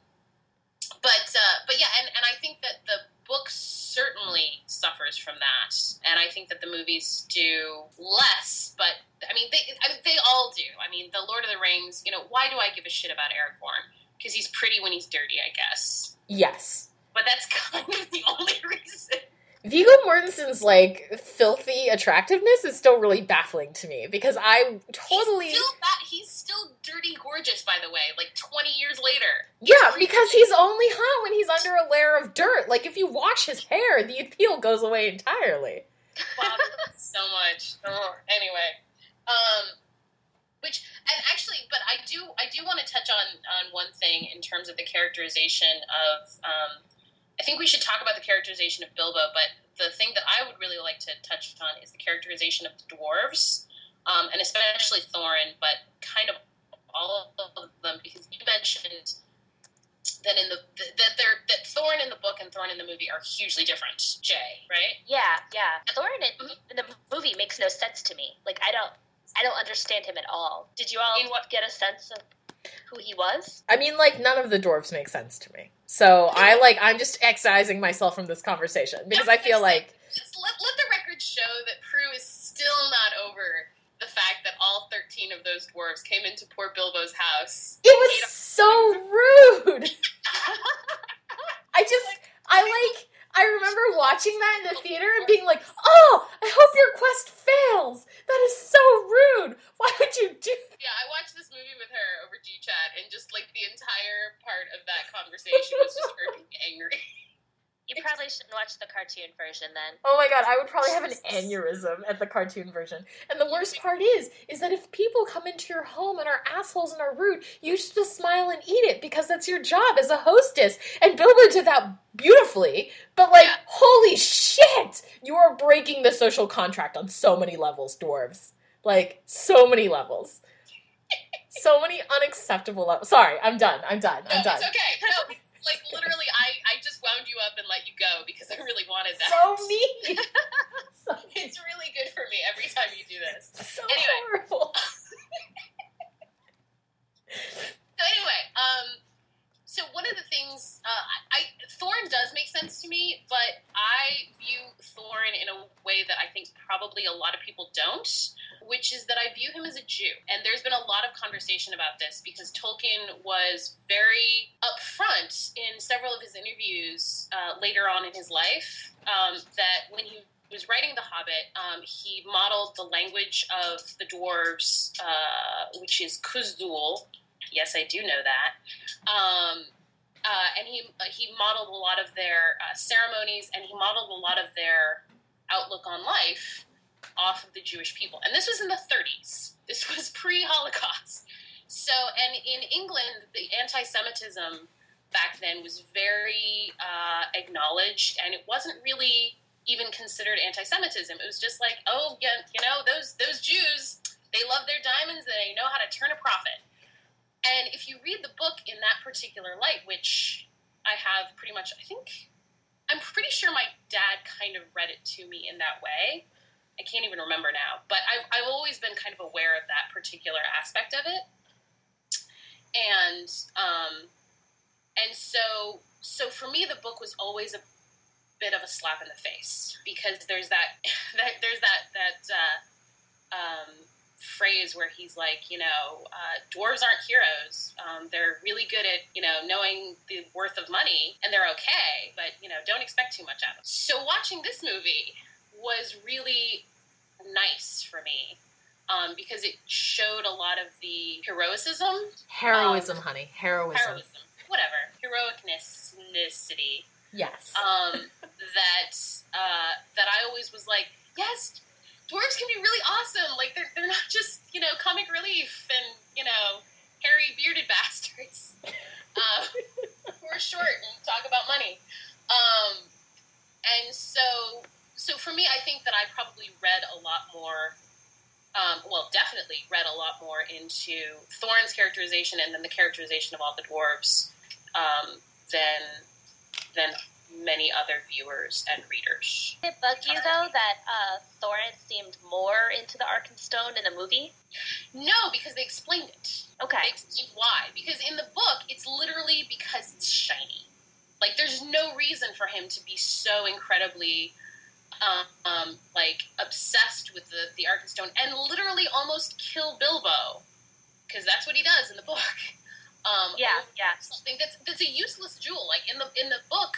but uh, but yeah, and, and I think that the book certainly suffers from that, and I think that the movies do less. But I mean, they I mean, they all do. I mean, the Lord of the Rings. You know, why do I give a shit about Aragorn? Because he's pretty when he's dirty, I guess. Yes. But that's kind of the only reason. Viggo Mortensen's like filthy attractiveness is still really baffling to me because I totally He's still that. He's still dirty gorgeous, by the way. Like 20 years later. Yeah, because he's only hot when he's under a layer of dirt. Like if you wash his hair, the appeal goes away entirely. Wow, so much. Oh, anyway, um, which and actually, but I do I do want to touch on on one thing in terms of the characterization of. Um, I think we should talk about the characterization of Bilbo, but the thing that I would really like to touch on is the characterization of the dwarves, um, and especially Thorin, but kind of all of them because you mentioned that in the that they're that Thorin in the book and Thorin in the movie are hugely different. Jay, right? Yeah, yeah. Thorin in, in the movie makes no sense to me. Like I don't, I don't understand him at all. Did you all In what- get a sense of who he was? I mean, like none of the dwarves make sense to me. So I like I'm just excising myself from this conversation because I feel like Just let, let the record show that Prue is still not over the fact that all 13 of those dwarves came into poor Bilbo's house. it was so rude. I just I like I remember watching that in the theater and being like, "Oh, I hope your quest fails. That is so rude. Why would you do Yeah, I watched this movie with her over G-Chat, and just like the entire part of that conversation was just her being angry. You probably shouldn't watch the cartoon version then. Oh my god, I would probably have an aneurysm at the cartoon version. And the worst part is, is that if people come into your home and are assholes and are rude, you just just smile and eat it because that's your job as a hostess. And Bilbo did that beautifully, but like, Yeah. holy shit! You are breaking the social contract on so many levels, dwarves. Like, so many levels. so many unacceptable levels. Sorry, I'm done. I'm done. No, I'm done. it's okay. No, like literally, I, I just wound you up and let you go because I really wanted that. So mean. so, It's really good for me every time you do this. so Anyway. horrible. So anyway, um, so one of the things uh, I, Thorin does make sense to me, but I view Thorin in a way that I think probably a lot of people don't, which is that I view him as a Jew. And there's been a lot of conversation about this because Tolkien was very upfront in several of his interviews uh, later on in his life um, that when he was writing The Hobbit, um, he modeled the language of the dwarves, uh, which is Khuzdul. Yes, I do know that. Um, uh, and he uh, he modeled a lot of their uh, ceremonies, and he modeled a lot of their outlook on life off of the Jewish people. And this was in the 30s. This was pre-Holocaust. So, and in England, the anti-Semitism back then was very uh, acknowledged, and it wasn't really even considered anti-Semitism. It was just like, oh, yeah, you know, those those Jews, they love their diamonds, and they know how to turn a profit. And if you read the book in that particular light, which I have pretty much, I think, I'm pretty sure my dad kind of read it to me in that way. I can't even remember now, but I've, I've always been kind of aware of that particular aspect of it. And um, and so so for me, the book was always a bit of a slap in the face because there's that, that there's that that uh, um, phrase where he's like, you know, uh, dwarves aren't heroes. Um, they're really good at, you know, knowing the worth of money, and they're okay, but you know, don't expect too much out of them. So watching this movie was really nice for me um, because it showed a lot of the heroicism, Heroism, honey. Heroism. heroism, whatever, heroicnessity Yes. um, that uh, that I always was like, yes, dwarves can be really awesome. Like they're they're not just you know comic relief and you know hairy bearded bastards uh, who are short and talk about money. Um, and so so for me, I think that I probably read a lot more. Um, well, definitely read a lot more into Thorin's characterization and then the characterization of all the dwarves um, than than many other viewers and readers. Did it bug you though that uh, Thorin seemed more into the Arkenstone in the movie? No, because they explained it. Okay. They explained why. Because in the book, it's literally because it's shiny. Like, there's no reason for him to be so incredibly, um, um, like, obsessed with the, the Arkenstone and literally almost kill Bilbo. Because that's what he does in the book. Um, Yeah, yeah. something that's that's a useless jewel. Like in the in the book,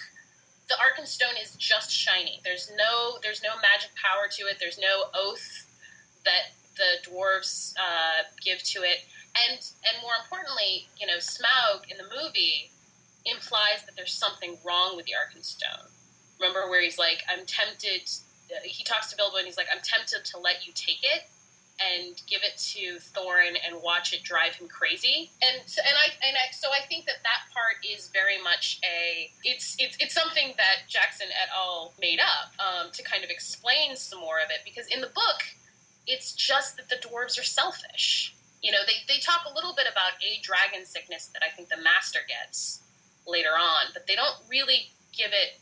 the Arkenstone is just shiny. There's no there's no magic power to it. There's no oath that the dwarves uh, give to it. And and more importantly, you know, Smaug in the movie implies that there's something wrong with the Arkenstone. Remember where he's like, "I'm tempted." He talks to Bilbo and he's like, "I'm tempted to let you take it." And give it to Thorin and watch it drive him crazy, and and I and I, so I think that that part is very much a it's it's it's something that Jackson et al. made up um, to kind of explain some more of it because in the book it's just that the dwarves are selfish. You know, they, they talk a little bit about a dragon sickness that I think the master gets later on, but they don't really give it,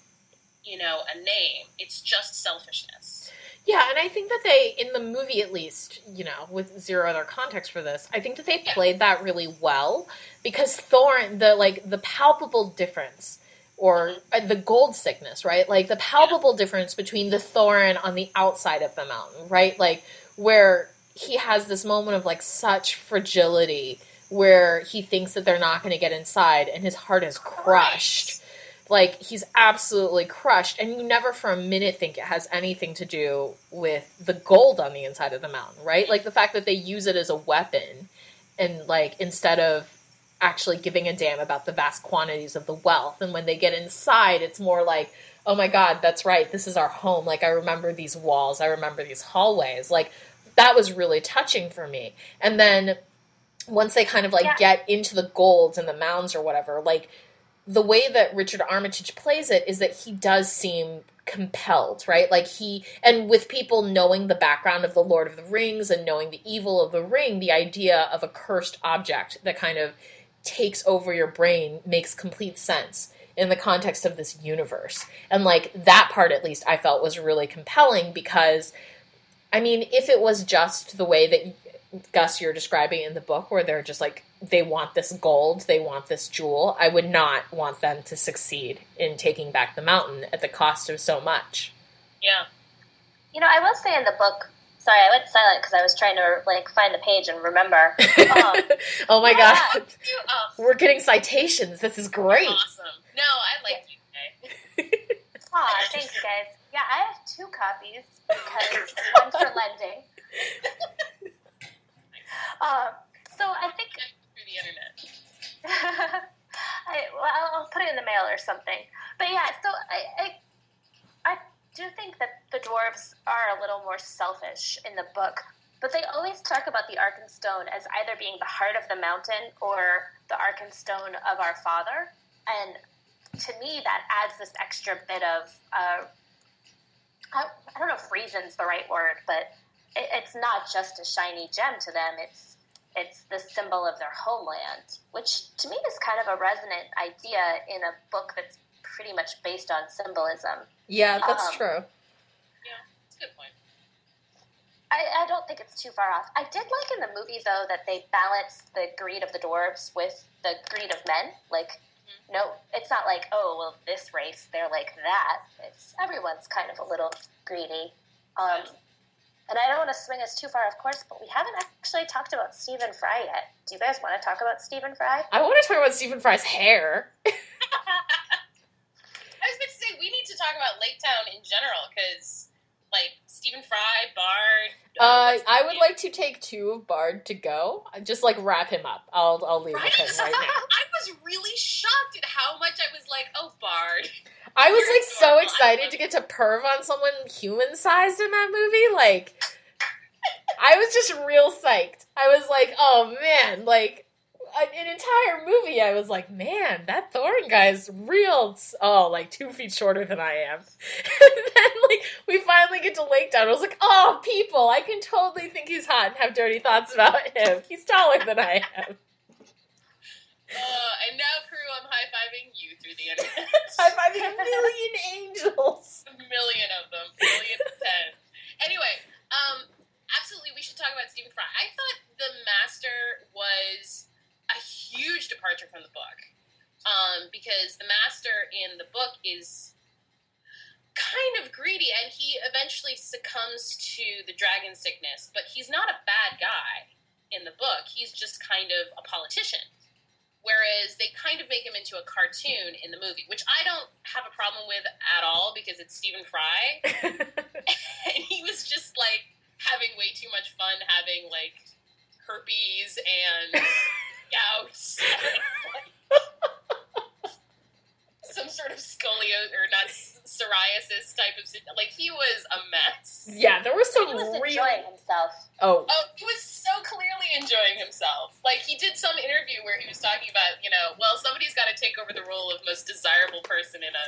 you know, a name. It's just selfishness. Yeah, and I think that they, in the movie at least, you know, with zero other context for this, I think that they Yeah. played that really well because Thorin, the like the palpable difference, or uh, the gold sickness, right? Like the palpable difference between the Thorin on the outside of the mountain, right? Like where he has this moment of like such fragility, where he thinks that they're not going to get inside, and his heart is crushed like he's absolutely crushed. And you never for a minute think it has anything to do with the gold on the inside of the mountain right? Like the fact that they use it as a weapon and like instead of actually giving a damn about the vast quantities of the wealth. And when they get inside it's more like oh my god that's right. This is our home. Like i remember these walls. I remember these hallways. Like that was really touching for me. And then once they kind of like Yeah. get into the golds and the mounds or whatever like the way that Richard Armitage plays it is that he does seem compelled, right? Like he, and with people knowing the background of the Lord of the Rings and knowing the evil of the ring, the idea of a cursed object that kind of takes over your brain makes complete sense in the context of this universe. And like that part, at least, I felt was really compelling because, I mean, if it was just the way that Gus you're describing in the book, where they're just like they want this gold, they want this jewel, I would not want them to succeed in taking back the mountain at the cost of so much. Yeah. You know, I will say in the book. Sorry, I went silent because I was trying to like find the page and remember. Um, oh my yeah. god, You, oh, we're getting citations. This is great. awesome. No, I like you, Kay. Aw, thanks, guys. Yeah, I have two copies because one for lending. Um, so I think Through the internet. I, well, I'll, put it in the mail or something. But yeah, so I, I, I do think that the dwarves are a little more selfish in the book, but they always talk about the Arkenstone as either being the heart of the mountain or the Arkenstone of our father. And to me, that adds this extra bit of, uh, I, I don't know if reason's the right word, but it, it's not just a shiny gem to them. It's it's the symbol of their homeland, which to me is kind of a resonant idea in a book that's pretty much based on symbolism. Yeah, that's Um, true. Yeah, it's a good point. I, I don't think it's too far off. I did like in the movie though that they balanced the greed of the dwarves with the greed of men. Like, no, it's not like oh well, this race they're like that. It's everyone's kind of a little greedy. Um, and I don't want to swing us too far, of course, but we haven't actually talked about Stephen Fry yet. Do you guys want to talk about Stephen Fry? I want to talk about Stephen Fry's hair. I was going to say we need to talk about Lake Town in general because, like, Stephen Fry, Bard. Uh, I would name? like to take two of Bard to go. Just like wrap him up. I'll I'll leave Right? with him right now. I was really shocked at how much I was like, oh, Bard. I was like so excited to get to perv on someone human sized in that movie. Like, I was just real psyched. I was like, oh man, like an entire movie. I was like, man, that Thorin guy's real. Oh, like two feet shorter than I am. and then like we finally get to Lake Town. I was like, oh, people, I can totally think he's hot and have dirty thoughts about him. He's taller than I am. Uh, and now, crew, I'm high fiving you through the internet. high fiving a million angels. A million of them. A million of ten. Anyway, um, absolutely, we should talk about Stephen Fry. I thought The Master was a huge departure from the book. Um, because the master in the book is kind of greedy and he eventually succumbs to the dragon sickness, but he's not a bad guy in the book. He's just kind of a politician. Whereas they kind of make him into a cartoon in the movie, which I don't have a problem with at all because it's Stephen Fry. and he was just like having way too much fun having like herpes and gout. some sort of scoliosis or not psoriasis type of like he was a mess. Yeah, there was some he was really enjoying himself. oh Oh, he was so clearly enjoying himself. Like he did some interview where he was talking about, you know, well, somebody's got to take over the role of most desirable person in a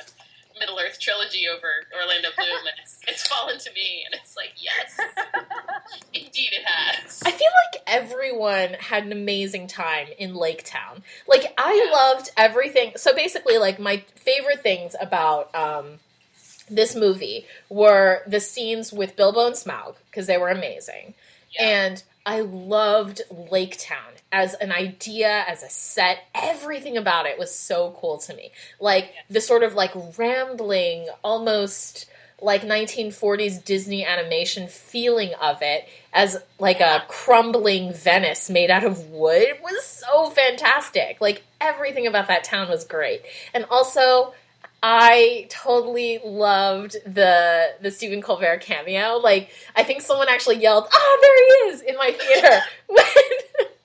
Middle Earth trilogy over Orlando Bloom, and it's, it's fallen to me, and it's like, yes, indeed it has. I feel like everyone had an amazing time in Lake Town. Like I Yeah. loved everything. So basically, like my favorite things about um, this movie were the scenes with Bilbo and Smaug because they were amazing, Yeah. and I loved Lake Town as an idea, as a set. Everything about it was so cool to me. Like the sort of like rambling, almost like 1940s Disney animation feeling of it as like a crumbling Venice made out of wood was so fantastic. Like everything about that town was great. And also I totally loved the the Stephen Colbert cameo. Like I think someone actually yelled, "Oh, there he is!" in my theater when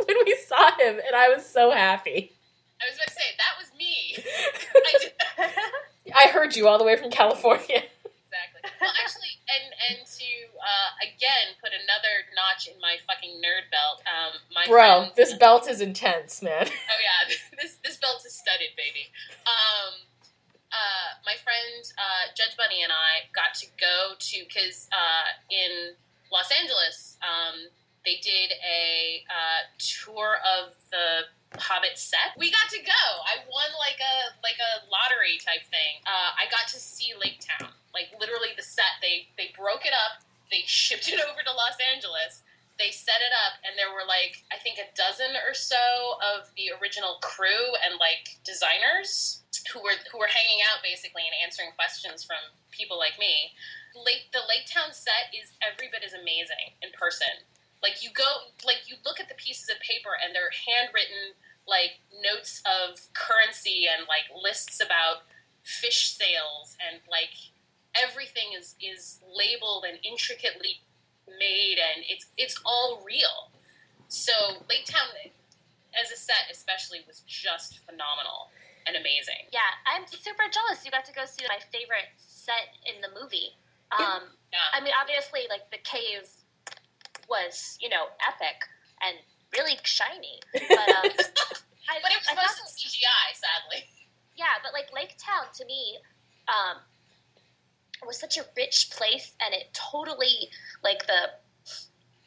when we saw him and I was so happy. I was about to say that was me. I did. I heard you all the way from California. Exactly. Well, actually, and and to uh, again put another notch in my fucking nerd belt. Um, my Bro, friend, this belt is intense, man. Oh yeah, this this belt is studded, baby. Um, uh, my friend uh, Judge Bunny and I got to go to because uh, in Los Angeles um, they did a uh, tour of the Hobbit set. We got to go. I won like a like a lottery type thing. Uh, I got to see Lake Town, like literally the set. They they broke it up. They shipped it over to Los Angeles they set it up and there were like i think a dozen or so of the original crew and like designers who were who were hanging out basically and answering questions from people like me lake the lake town set is every bit as amazing in person like you go like you look at the pieces of paper and they're handwritten like notes of currency and like lists about fish sales and like everything is is labeled and intricately made and it's it's all real. So Lake Town as a set especially was just phenomenal and amazing. Yeah, I'm super jealous. You got to go see my favorite set in the movie. Um, Yeah. I mean, obviously, like the cave was, you know, epic and really shiny. But um, I, But it was I thought mostly CGI, sadly. yeah, but like Lake Town to me um, was such a rich place, and it totally like the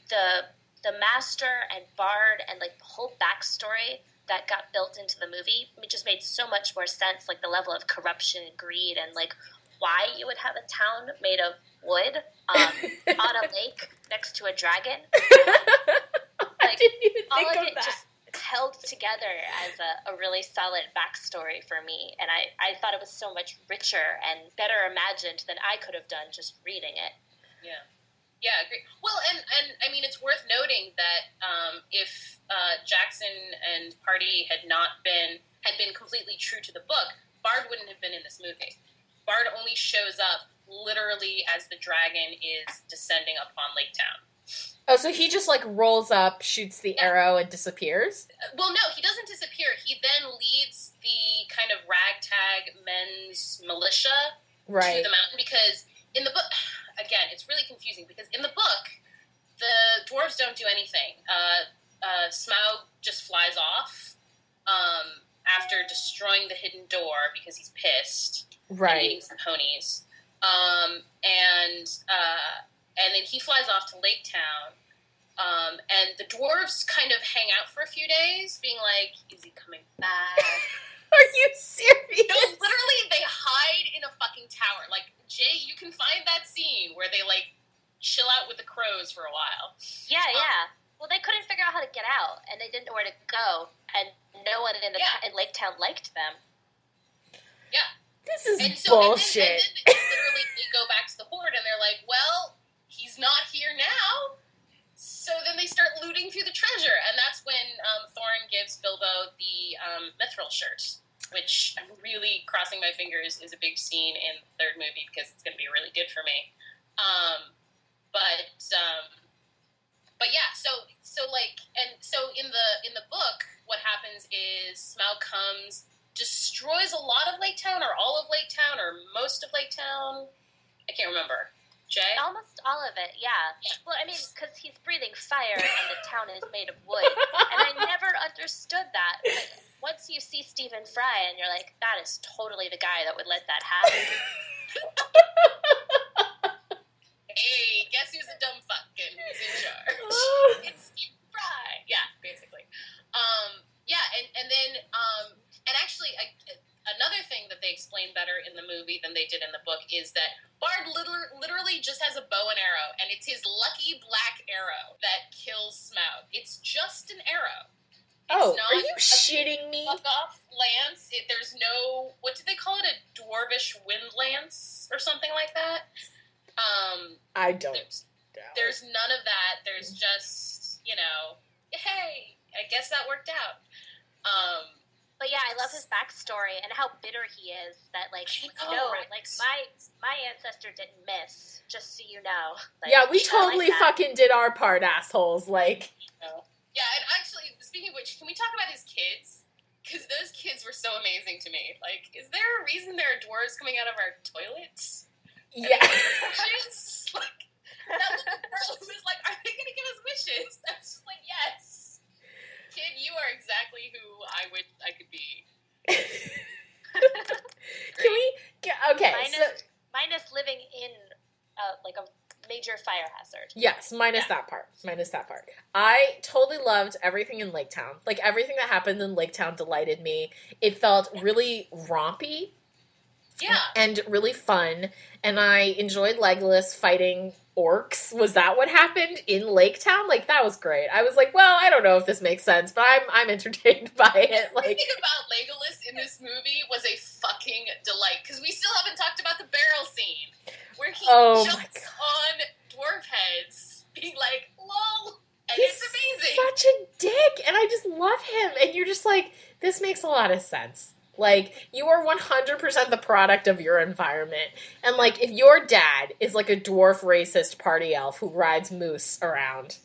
the the master and bard and like the whole backstory that got built into the movie it just made so much more sense. Like the level of corruption and greed, and like why you would have a town made of wood um, on a lake next to a dragon. I didn't even all think of of it that. just held together as a, a really solid backstory for me and I, I thought it was so much richer and better imagined than i could have done just reading it Yeah. Yeah, agree. Well, and, and I mean, it's worth noting that um, if uh, Jackson and Party had not been had been completely true to the book, Bard wouldn't have been in this movie. Bard only shows up literally as the dragon is descending upon Lake Town. Oh, so he just like rolls up, shoots the arrow, and disappears? Uh, Well, no, he doesn't disappear. He then leads the kind of ragtag men's militia to the mountain because in the book, again, it's really confusing because in the book, the dwarves don't do anything. Uh, uh, Smaug just flies off um, after destroying the hidden door because he's pissed and eating Right. some ponies. Um, and uh, and then he flies off to Lake Town. Um, and the dwarves kind of hang out for a few days, being like, "Is he coming back?" Are you serious? No, literally, they hide in a fucking tower. Like Jay, you can find that scene where they like chill out with the crows for a while. yeah yeah well they couldn't figure out how to get out and they didn't know where to go and no one in the Yeah. in Lake Town liked them. Yeah. This is And so, and then, bullshit. and then they literally they go back to the hoard, and they're like, "Well, he's not here now." So then they start looting through the treasure, and that's when um, Thorin gives Bilbo the um, mithril shirt, which I'm really crossing my fingers is a big scene in the third movie because it's going to be really good for me. Um, but um, but yeah, so so like, and so in the in the book, what happens is Smaug comes destroys a lot of Lake Town, or all of Lake Town, or most of Lake Town. I can't remember. Jay? Almost all of it, yeah. Yeah. Well, I mean, because he's breathing fire and the town is made of wood, and I never understood that. But once you see Stephen Fry, and you're like, that is totally the guy that would let that happen. Hey, guess who's a dumb fuck and who's in charge? it's Steve Fry. Yeah, basically. Um, yeah, and, and then, um, and actually, I, another thing that they explain better in the movie than they did in the book is that Bard literally just has a bow and arrow, and it's his lucky black arrow that kills Smaug. It's just an arrow. oh, not are you a- shitting me? Fuck off lance. It, there's no what do they call it? A dwarvish wind lance or something like that. Um, I don't there's know. there's none of that. There's just you know, hey, I guess that worked out. Um, But yeah, I love his backstory and how bitter he is. That like, I no, know, like right? my my ancestor didn't miss. Just so you know. Like, yeah, we totally like fucking did our part, assholes. Like, yeah, and actually, speaking of which, can we talk about his kids? Because those kids were so amazing to me. Like, is there a reason there are dwarves coming out of our toilets? yeah. wishes. like that little girl who was like, "Are they going to give us wishes?" I was just like, "Yes, kid, you are exactly who I wish I could be." Can we? ca- Okay. Minus, so- minus living in uh, like a major fire hazard. Yes, minus that part. Minus that part. I totally loved everything in Lake Town. Like everything that happened in Lake Town delighted me. It felt really rompy Yeah, and really fun. And I enjoyed Legolas fighting orcs. Was that what happened in Lake Town? Like that was great. I was like, well, I don't know if this makes sense, but I'm I'm entertained by it. Like Everything about Legolas in this movie was a fucking delight because we still haven't talked about the barrel scene where he Oh jumps on dwarf heads, being like, "Lol," and he's it's amazing. such a dick, and I just love him. And you're just like, this makes a lot of sense. Like you are 100% the product of your environment. And like if your dad is like a dwarf racist party elf who rides moose around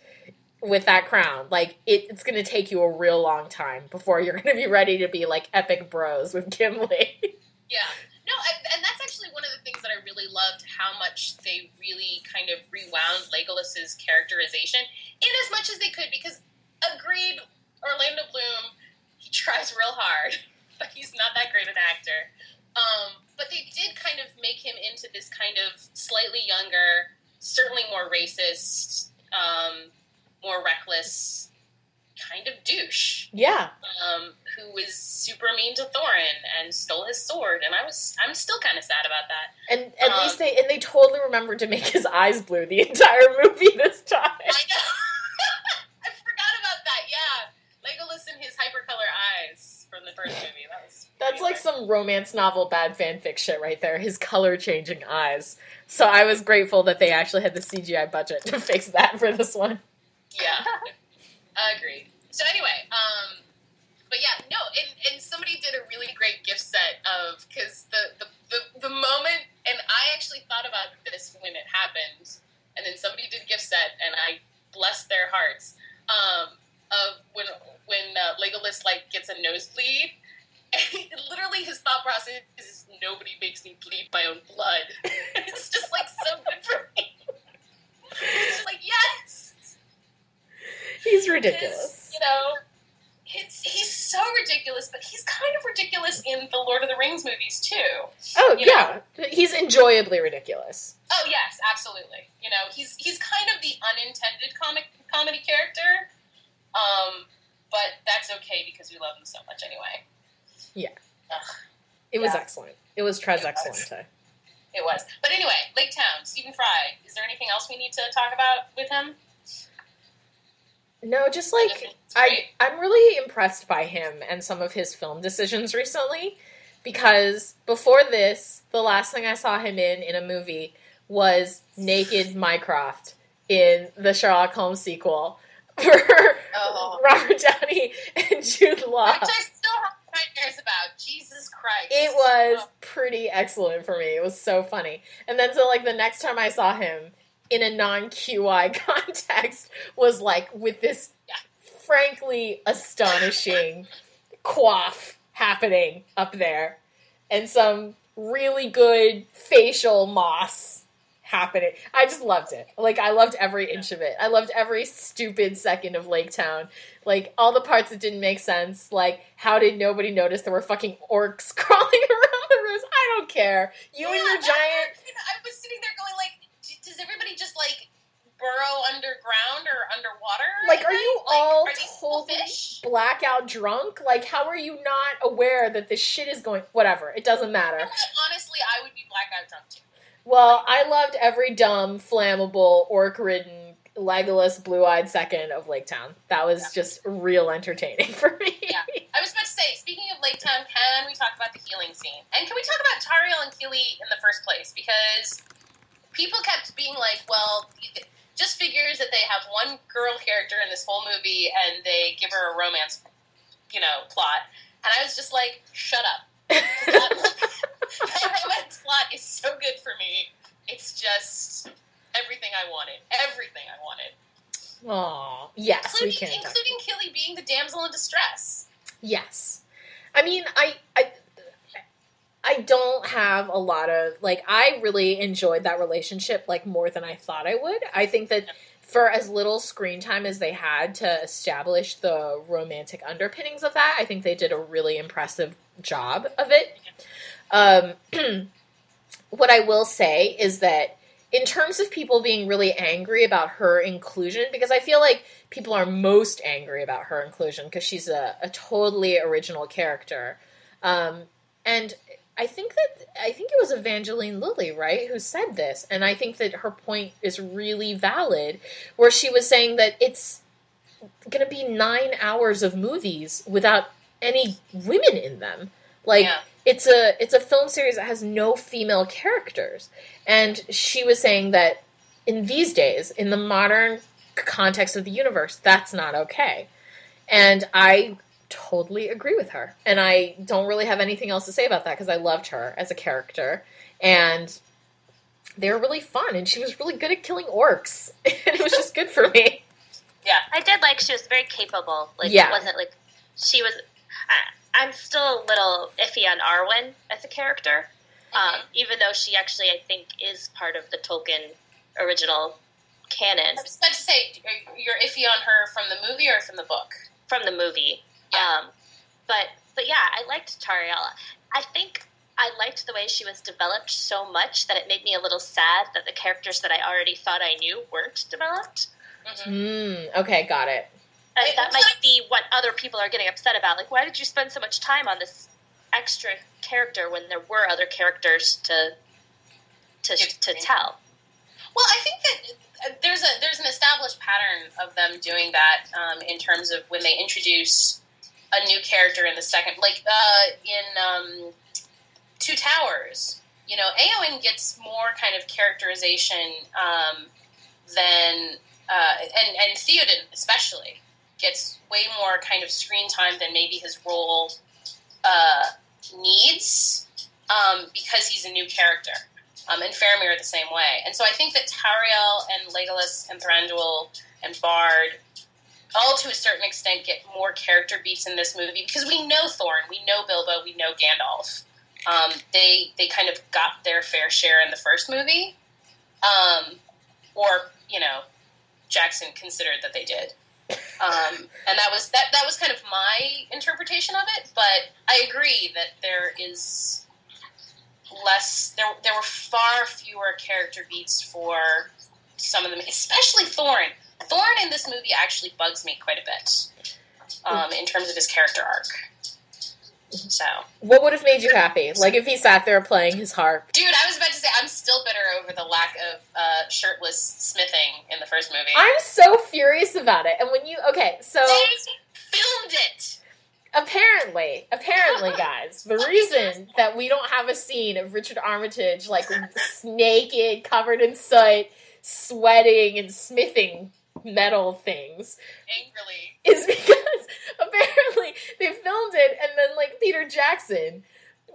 with that crown, like it, it's going to take you a real long time before you're going to be ready to be like epic bros with Gimli. Yeah. No, I, and that's actually one of the things that I really loved how much they really kind of rewound Legolas's characterization in as much as they could because agreed Orlando Bloom he tries real hard but he's not that great an actor. Um, but they did kind of make him into this kind of slightly younger, certainly more racist, um, more reckless kind of douche yeah. um, who was super mean to Thorin and stole his sword, and I was I'm still kind of sad about that. And at Um, least they and they totally remembered to make his eyes blue the entire movie this time. I know. I forgot about that. Yeah, Legolas and his hypercolor eyes from the first movie. That was That's like some romance novel bad fanfic shit right there. His color changing eyes. So I was grateful that they actually had the CGI budget to fix that for this one. Yeah, agreed. So anyway, um, but yeah, no, and, and somebody did a really great gift set of because the, the the the moment, and I actually thought about this when it happened, and then somebody did gift set, and I blessed their hearts. Um, of when when uh, Legolas like gets a nosebleed. And literally, his thought process is nobody makes me bleed my own blood. it's just like so good for me. It's like yes, He's ridiculous. You know, it's he's so ridiculous, but he's kind of ridiculous in the Lord of the Rings movies too. Oh yeah, he's enjoyably ridiculous. Oh yes, absolutely. You know, he's he's kind of the unintended comic comedy character, um, but that's okay because we love him so much anyway. Yeah. It was Yeah. excellent. It was Trez excellent. It was, but anyway, Lake Town, Stephen Fry. Is there anything else we need to talk about with him? No, just like I, I'm really impressed by him and some of his film decisions recently, because before this, the last thing I saw him in in a movie was naked Mycroft in the Sherlock Holmes sequel for Oh. Robert Downey and Jude Law. Which I still have nightmares about. Jesus Christ. It was oh. pretty excellent for me. It was so funny. And then so like the next time I saw him in a non QI context was like with this frankly astonishing quaff happening up there and some really good facial moss happening. I just loved it. Like I loved every inch of it. I loved every stupid second of Lake Town. Like all the parts that didn't make sense. Like how did nobody notice there were fucking orcs crawling around the roofs? I don't care. You and your giant part, you know, I was sitting there going like, does everybody just like burrow underground or underwater? Like, are you Like, all are totally fish? blackout drunk? Like how are you not aware that this shit is going whatever. It doesn't matter. What? Honestly, I would be blackout drunk too. Well, I loved every dumb, flammable, orc ridden, Legolas, blue eyed second of Lake Town. That was Yeah. just real entertaining for me. Yeah. I was about to say, speaking of Lake Town, can we talk about the healing scene? And can we talk about Tauriel and Kili in the first place? Because people kept being like, well, just figures that they have one girl character in this whole movie and they give her a romance, you know, plot. And I was just like, shut up. that romance plot is so good for me. It's just everything I wanted. Everything I wanted. Aw, yes, we Including, can. talk. including Kili being the damsel in distress. Yes, I mean, I, I, I don't have a lot of like. I really enjoyed that relationship like more than I thought I would. I think that for as little screen time as they had to establish the romantic underpinnings of that, I think they did a really impressive job of it. Um, what I will say is that in terms of people being really angry about her inclusion, because I feel like people are most angry about her inclusion because she's a, a totally original character. Um, and I think that I think it was Evangeline Lilly, right, who said this, and I think that her point is really valid, where she was saying that it's going to be nine hours of movies without any women in them. Like Yeah. it's a it's a film series that has no female characters, and she was saying that in these days, in the modern context of the universe, that's not okay. And I totally agree with her. And I don't really have anything else to say about that because I loved her as a character. And they were really fun. And she was really good at killing orcs. and it was just good for me. Yeah. I did like she was very capable. Like Yeah. it wasn't like she was. I, I'm still a little iffy on Arwen as a character, um, even though she actually I think is part of the Tolkien original canon I was about to say, you're iffy on her from the movie or from the book? from the movie. Yeah. Um, but but yeah, I liked Tauriel. I think I liked the way she was developed so much that it made me a little sad that the characters that I already thought I knew weren't developed. Mhm. Mm, okay, got it. And Wait, that what? might be what other people are getting upset about. Like, why did you spend so much time on this extra character when there were other characters to to to tell? Well, I think that uh, there's a there's an established pattern of them doing that um, in terms of when they introduce a new character in the second, like uh, in um, Two Towers. You know, Eowyn gets more kind of characterization um, than uh, and and Theoden especially gets way more kind of screen time than maybe his role uh, needs um, because he's a new character. Um, and Faramir the same way. And so I think that Tauriel and Legolas and Thranduil and Bard, all to a certain extent, get more character beats in this movie because we know Thorin, we know Bilbo, we know Gandalf. Um, they they kind of got their fair share in the first movie, um, or you know, Jackson considered that they did. Um, and that was that. That was kind of my interpretation of it. But I agree that there is less. There, there were far fewer character beats for some of them, especially Thorin. Thorin in this movie actually bugs me quite a bit um, in terms of his character arc. So, What would have made you happy? Like if he sat there playing his harp. dude, I was about to say I'm still bitter over the lack of uh, shirtless smithing in the first movie. I'm so furious about it. And when you okay, so they filmed it. apparently, apparently, guys, the reason that we don't have a scene of Richard Armitage like naked, covered in soot, sweating and smithing metal things Angrily, is because apparently they filmed it and then like Peter Jackson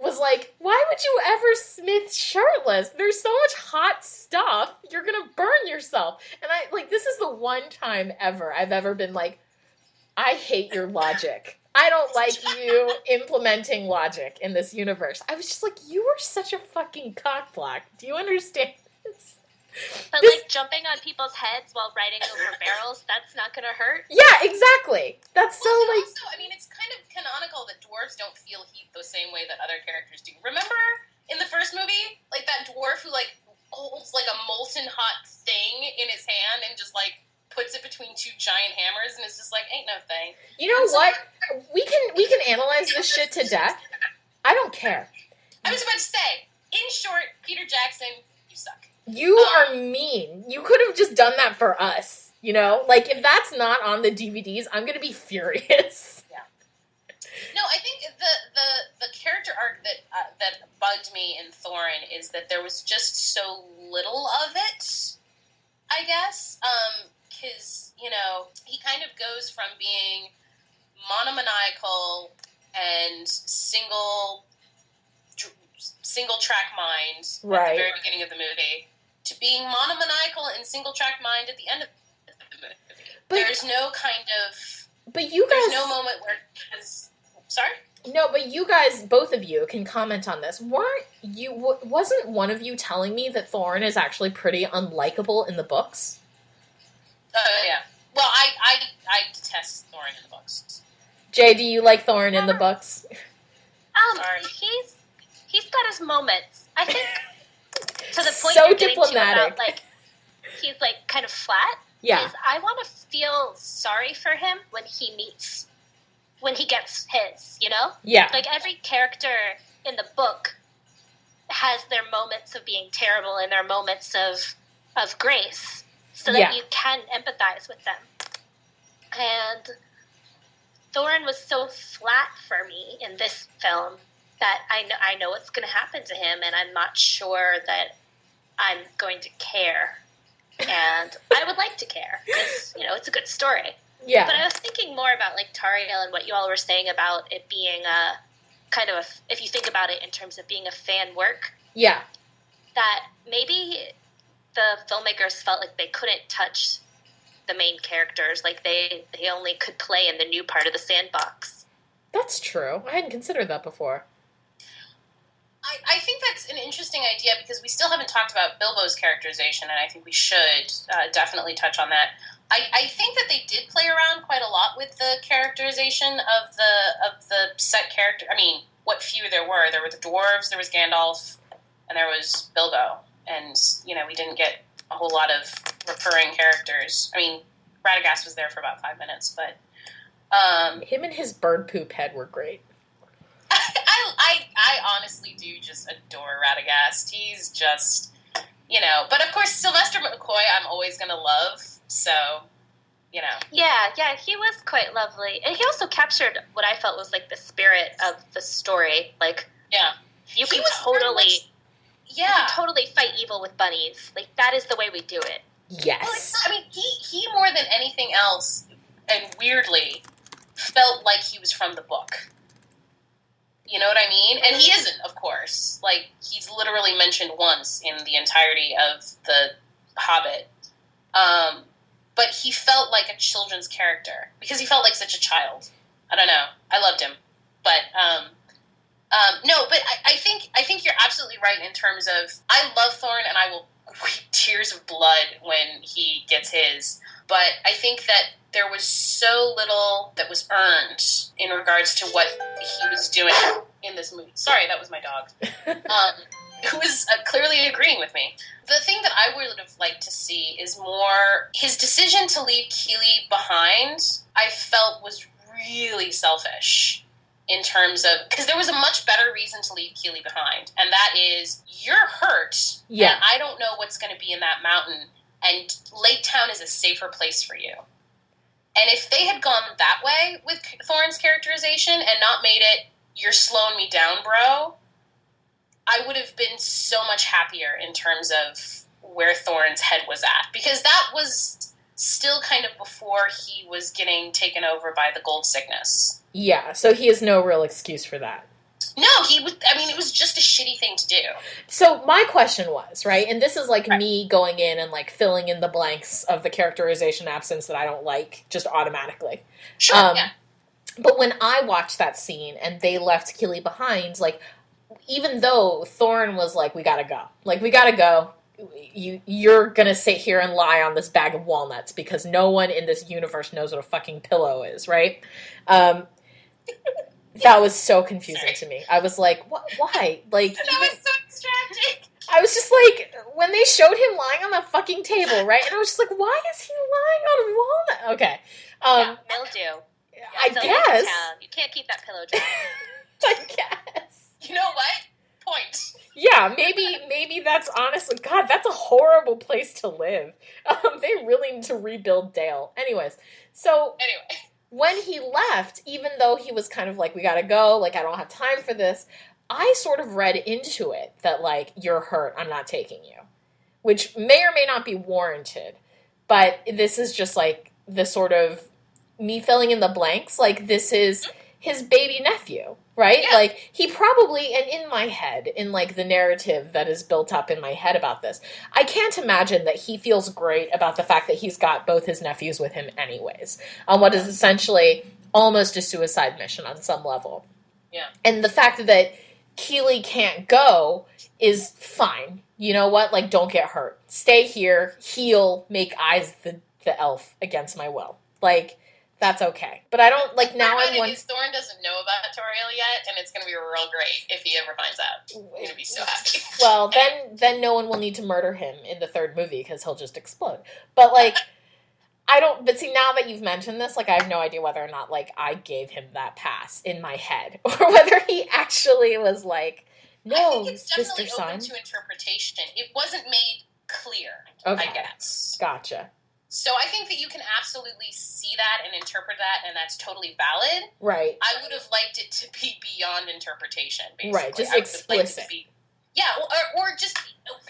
was like, Why would you ever smith shirtless? There's so much hot stuff, you're gonna burn yourself. And I like this is the one time ever I've ever been like, I hate your logic. I don't like you implementing logic in this universe. I was just like, you are such a fucking cockblock. Do you understand this? But This- like jumping on people's heads while riding over barrels, that's not gonna hurt. Yeah, exactly. That's so well, and like also, I mean, it's kind of canonical that dwarves don't feel heat the same way that other characters do. Remember in the first movie, like that dwarf who like holds like a molten hot thing in his hand and just like puts it between two giant hammers and is just like, ain't no thing. You know what? We can we can analyze this shit to death. I don't care. I was about to say, in short, Peter Jackson, you suck. You are mean. You could have just done that for us. You know, like if that's not on the DVDs, I'm gonna be furious. Yeah. No, I think the the the character arc that uh, that bugged me in Thorin is that there was just so little of it. I guess because you know he kind of goes from being monomaniacal and single single track mind right. at the very beginning of the movie to being monomaniacal and single track mind at the end of the movie. But there's no kind of but you there's guys no moment where because sorry. No, but you guys, both of you, can comment on this. Weren't you? Wasn't one of you telling me that Thorin is actually pretty unlikable in the books? Oh yeah. Well, I I I detest Thorin in the books. Jay, do you like Thorin in the books? Um, Sorry. he's he's got his moments. I think to the point So you're getting to diplomatic. about like he's like kind of flat. Yeah, I want to feel sorry for him when he meets when he gets his. You know, yeah, like every character in the book has their moments of being terrible and their moments of of grace, so that Yeah. you can empathize with them. And Thorin was so flat for me in this film that I know I know what's going to happen to him, and I'm not sure that I'm going to care. And I would like to care because you know it's a good story. Yeah. But I was thinking more about like Tauriel and what you all were saying about it being a kind of a, if you think about it in terms of being a fan work, yeah, that maybe the filmmakers felt like they couldn't touch the main characters, like they they only could play in the new part of the sandbox. that's true. I hadn't considered that before. I, I think that's an interesting idea because we still haven't talked about Bilbo's characterization, and I think we should uh, definitely touch on that. I, I think that they did play around quite a lot with the characterization of the of the set character. I mean, what few there were. There were the dwarves, there was Gandalf, and there was Bilbo. And you know, we didn't get a whole lot of recurring characters. I mean, Radagast was there for about five minutes, but um, Him and his bird poop head were great. I, I, I honestly do just adore Radagast. He's just, you know, but of course, Sylvester McCoy, I'm always going to love. So, you know, Yeah, yeah, he was quite lovely, and he also captured what I felt was like the spirit of the story. Like yeah. you He can was totally, much- you Yeah. can totally fight evil with bunnies. Like that is the way we do it. Well, it's Yes, not, I mean, he, he more than anything else, and weirdly, felt like he was from the book. You know what I mean? And he isn't, of course. Like, he's literally mentioned once in the entirety of The Hobbit. Um, but he felt like a children's character because he felt like such a child. I don't know. I loved him. But, um, um, no, but I, I think I think you're absolutely right in terms of I love Thorin and I will weep tears of blood when he gets his. But I think that there was so little that was earned in regards to what he was doing in this movie. Sorry, that was my dog, um, who was uh, clearly agreeing with me. The thing that I would have liked to see is more his decision to leave Kili behind. I felt was really selfish in terms of because there was a much better reason to leave Kili behind, and that is you're hurt. Yeah. I don't know what's going to be in that mountain, and Lake Town is a safer place for you. And if they had gone that way with Thorin's characterization and not made it, you're slowing me down, bro, I would have been so much happier in terms of where Thorin's head was at. Because that was still kind of before he was getting taken over by the gold sickness. Yeah, so he has no real excuse for that. No, he was. I mean, it was just a shitty thing to do. So my question was, right, and this is like Right. me going in and like filling in the blanks of the characterization absence that I don't like just automatically. Sure. Um, yeah. But when I watched that scene and they left Kili behind, like even though Thorin was like, "We gotta go, like we gotta go," you you're gonna sit here and lie on this bag of walnuts because no one in this universe knows what a fucking pillow is, right? Um, that was so confusing Sorry. to me. I was like, "What? Why?" Like That even- was so distracting. I was just like, when they showed him lying on the fucking table, right? And I was just like, why is he lying on a walnut? Okay. Um, Mildew. I guess. You can't keep that pillow dry. I guess. You know what? Point. Yeah, maybe maybe that's honestly God, that's a horrible place to live. Um, they really need to rebuild Dale. Anyways, so Anyway, when he left, even though he was kind of like, we gotta go, like I don't have time for this, I sort of read into it that like you're hurt, I'm not taking you, which may or may not be warranted, but this is just like the sort of me filling in the blanks. Like this is mm-hmm. his baby nephew, right? Yeah. Like he probably, and in my head, in like the narrative that is built up in my head about this, I can't imagine that he feels great about the fact that he's got both his nephews with him, anyways, on what is essentially almost a suicide mission on some level. Yeah. And the fact that Kili can't go is fine. You know what? Like, don't get hurt. Stay here, heal, make eyes the, the elf against my will. Like, that's okay. But I don't, like, now I'm one. Thorin doesn't know about Tauriel yet, and it's going to be real great if he ever finds out. Going to be so happy. Well, then then no one will need to murder him in the third movie because he'll just explode. But like, I don't. But see, now that you've mentioned this, like, I have no idea whether or not like I gave him that pass in my head, or whether he actually was like, "No, it's sister definitely son." open to interpretation. It wasn't made clear, Okay, I guess. gotcha. So I think that you can absolutely see that and interpret that, and that's totally valid. Right. I would have liked it to be beyond interpretation, basically. Right, just I would have liked it to explicit. be- yeah, or, or just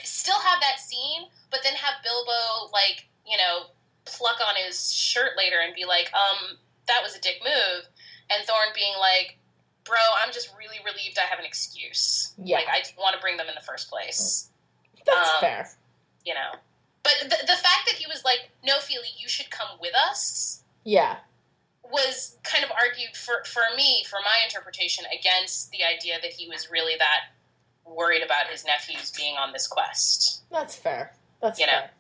still have that scene, but then have Bilbo, like, you know, pluck on his shirt later and be like, um, that was a dick move. And Thorin being like, bro, I'm just really relieved I have an excuse. Yeah. Like, I want to bring them in the first place, That's um, fair. you know? But the, the fact that he was like, no, Fili, you should come with us Yeah. was kind of argued for, for me, for my interpretation, against the idea that he was really that worried about his nephews being on this quest. That's fair. That's You know. fair.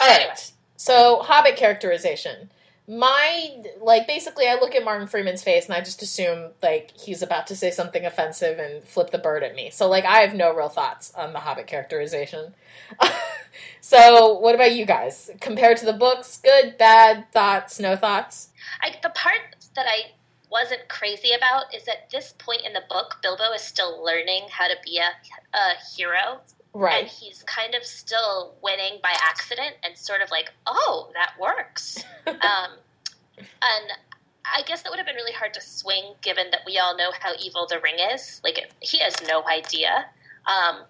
All right. Anyway. So, Hobbit characterization. My like basically, I look at Martin Freeman's face and I just assume like he's about to say something offensive and flip the bird at me. So, like, I have no real thoughts on the Hobbit characterization. so, what about you guys? Compared to the books, good, bad, thoughts, no thoughts? I, the part that I wasn't crazy about is at this point in the book, Bilbo is still learning how to be a, a hero, and he's kind of still winning by accident, and sort of like, oh, that works. um, and I guess that would have been really hard to swing, given that we all know how evil the ring is. Like, it, he has no idea. Um,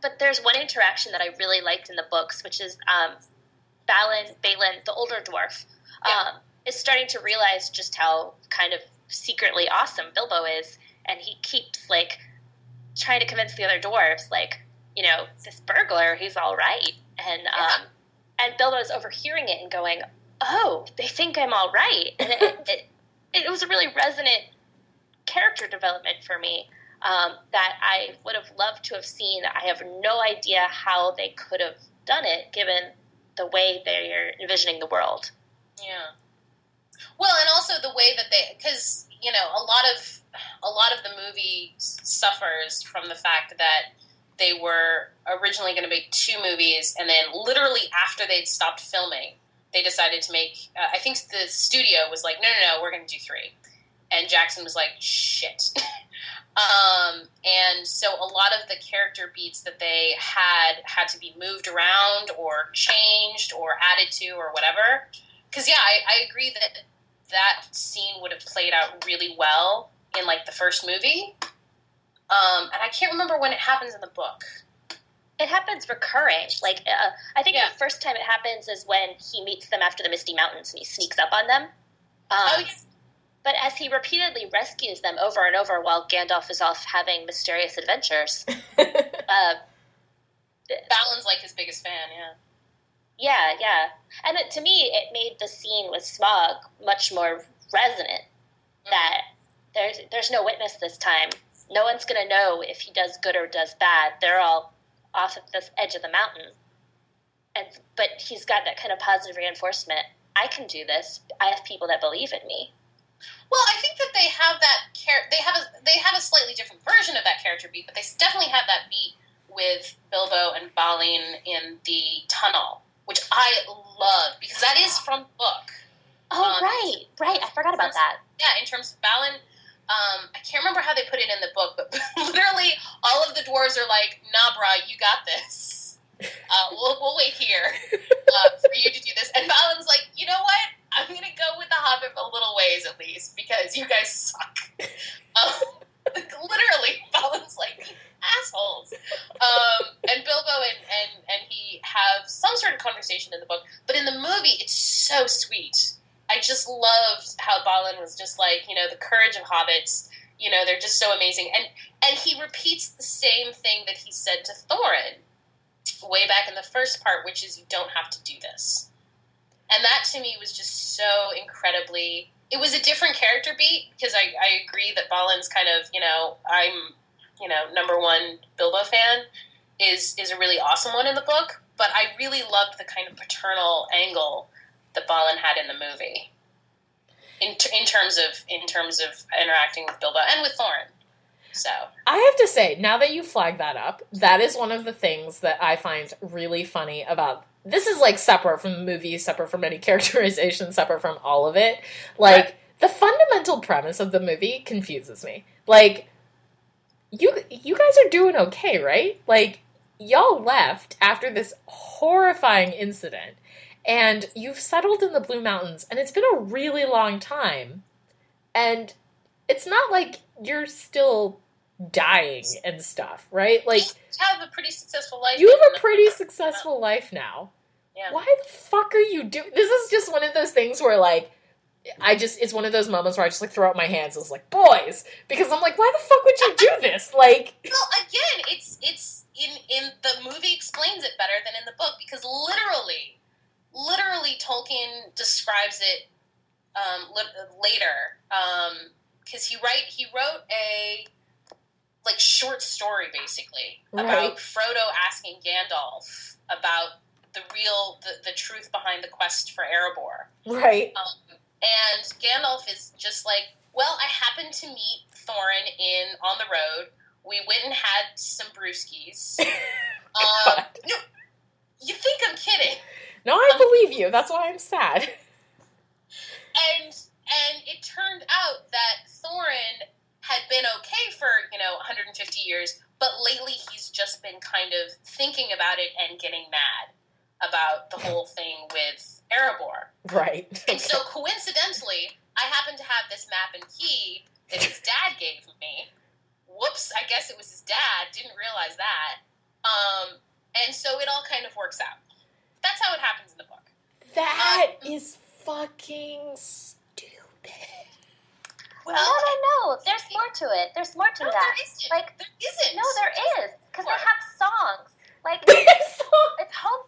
but there's one interaction that I really liked in the books, which is um, Balin, Balin, the older dwarf, um, is starting to realize just how kind of secretly awesome Bilbo is, and he keeps like trying to convince the other dwarves, like, you know, this burglar, he's all right, and um, and Bilbo's overhearing it and going, "Oh, they think I'm all right," and it, it, it was a really resonant character development for me um, that I would have loved to have seen. I have no idea how they could have done it, given the way they're envisioning the world. Yeah. Well, and also the way that they, because you know, a lot of a lot of the movie suffers from the fact that they were originally going to make two movies, and then literally after they'd stopped filming, they decided to make. Uh, I think the studio was like, no, no, no, we're going to do three. and Jackson was like, shit. um, and so a lot of the character beats that they had had to be moved around or changed or added to or whatever. Because, yeah, I, I agree that that scene would have played out really well in like the first movie. Um, and I can't remember when it happens in the book. It happens recurring. Like uh, I think Yeah. the first time it happens is when he meets them after the Misty Mountains and he sneaks up on them. Um, oh, yeah. But as he repeatedly rescues them over and over while Gandalf is off having mysterious adventures, uh, Balin's like his biggest fan, yeah. yeah, yeah. And it, to me, it made the scene with Smaug much more resonant. That there's there's no witness this time. No one's gonna know if he does good or does bad. They're all off at this edge of the mountain. And but he's got that kind of positive reinforcement. I can do this. I have people that believe in me. Well, I think that they have that they have a they have a slightly different version of that character beat, but they definitely have that beat with Bilbo and Balin in the tunnel, which I love because that is from book. Oh Um, right, right. I forgot about that. Yeah, in terms of Balin, um, I can't remember how they put it in the book, but literally all of the dwarves are like, "Nah, brah, you got this. Uh, we'll we'll wait here uh, for you to do this." And Balin's like, "You know what? I'm gonna go with the Hobbit a little ways at least because you guys suck." Um, literally, Balin's like, assholes." Um, and Bilbo and, and and he have some sort of conversation in the book, but in the movie, it's so sweet. I just loved how Balin was just like, you know, the courage of hobbits. You know, they're just so amazing, and and he repeats the same thing that he said to Thorin way back in the first part, which is you don't have to do this. And that to me was just so incredibly. It was a different character beat because I, I agree that Balin's kind of you know I'm you know number one Bilbo fan is is a really awesome one in the book, but I really loved the kind of paternal angle that Balin had in the movie. In, in terms of in terms of interacting with Bilbo and with Thorin, so I have to say, now that you flag that up, that is one of the things that I find really funny about this is like separate from the movie, separate from any characterization, separate from all of it. Like Right. the fundamental premise of the movie confuses me. Like you you guys are doing okay, right? Like y'all left after this horrifying incident and you've settled in the Blue Mountains and it's been a really long time. And it's not like you're still dying and stuff, right? Like you have a pretty successful life. you have a pretty successful life now. Yeah. Why the fuck are you doing? This is just one of those things where like I just it's one of those moments where I just like throw up my hands and it's like boys because I'm like why the fuck would you do this? Like Well, again, it's it's in in the movie explains it better than in the book because literally, literally Tolkien describes it um, li- later because he write he wrote a like short story basically Right. about Frodo asking Gandalf about the real the, the truth behind the quest for Erebor. right. Um, and Gandalf is just like, well, I happened to meet Thorin in on the road. We went and had some brewskis. um, no, you think I'm kidding? No, I believe you. That's why I'm sad. And and it turned out that Thorin had been okay for you know 150 years, but lately he's just been kind of thinking about it and getting mad about the whole thing with Erebor. Right. And so coincidentally, I happen to have this map and key that his dad gave me. Whoops, I guess it was his dad. Didn't realize that. Um, and so it all kind of works out. That's how it happens in the book. That um, is fucking stupid. no, no, no. There's more to it. There's more to no, that. there isn't. Like, there isn't. No, there is because they have songs. Like it's home.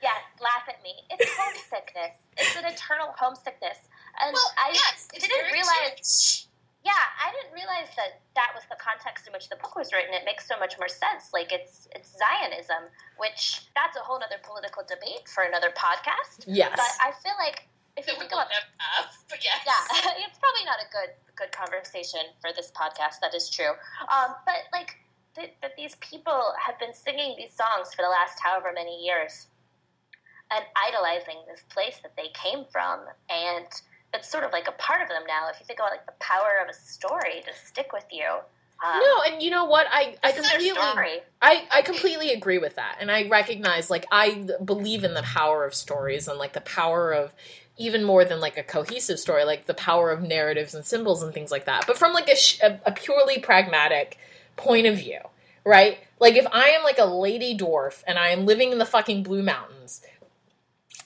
Yes, laugh at me. It's homesickness. It's an eternal homesickness, and Well, I yes, it's didn't very realize. true. Yeah, I didn't realize that that was the context in which the book was written. It makes so much more sense. Like it's it's Zionism, which that's a whole other political debate for another podcast. Yes. But I feel like if you we think will about never have. Yes. yeah, it's probably not a good good conversation for this podcast. That is true. Um, but like th- that, these people have been singing these songs for the last however many years, and idolizing this place that they came from, and it's sort of like a part of them now. If you think about like the power of a story to stick with you. Um, no, and you know what? I I this is their completely. I, I completely agree with that. And I recognize, like, I believe in the power of stories and, like, the power of even more than, like, a cohesive story, like, the power of narratives and symbols and things like that. But from, like, a, sh- a, a purely pragmatic point of view, right? Like, if I am, like, a lady dwarf and I am living in the fucking Blue Mountains,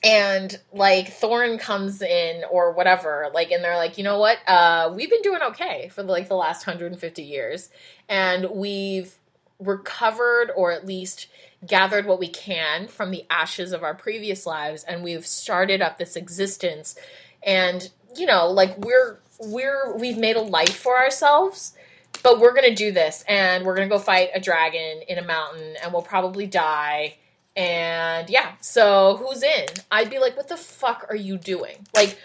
and like Thorin comes in or whatever, like, and they're like, you know what? Uh, we've been doing okay for like the last 150 years, and we've recovered or at least gathered what we can from the ashes of our previous lives, and we've started up this existence, and you know, like we're we're we've made a life for ourselves. But we're gonna do this, and we're gonna go fight a dragon in a mountain, and we'll probably die, and yeah, so who's in? I'd be like, what the fuck are you doing? Like,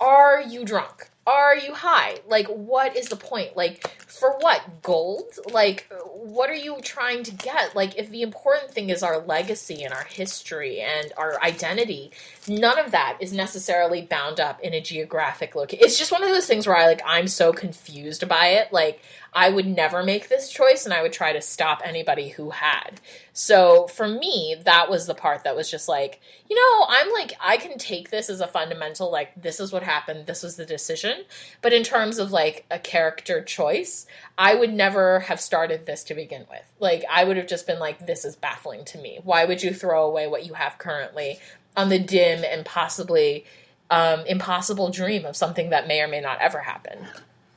are you drunk? Are you high? Like, what is the point? Like, for what? Gold? Like, what are you trying to get? Like, if the important thing is our legacy and our history and our identity, none of that is necessarily bound up in a geographic location. It's just one of those things where I like, I'm so confused by it. Like, I would never make this choice and I would try to stop anybody who had. So for me, that was the part that was just like, you know, I'm like, I can take this as a fundamental, like, this is what happened, this was the decision. But in terms of like a character choice, I would never have started this to begin with. Like, I would have just been like, this is baffling to me. Why would you throw away what you have currently on the dim and possibly um, impossible dream of something that may or may not ever happen?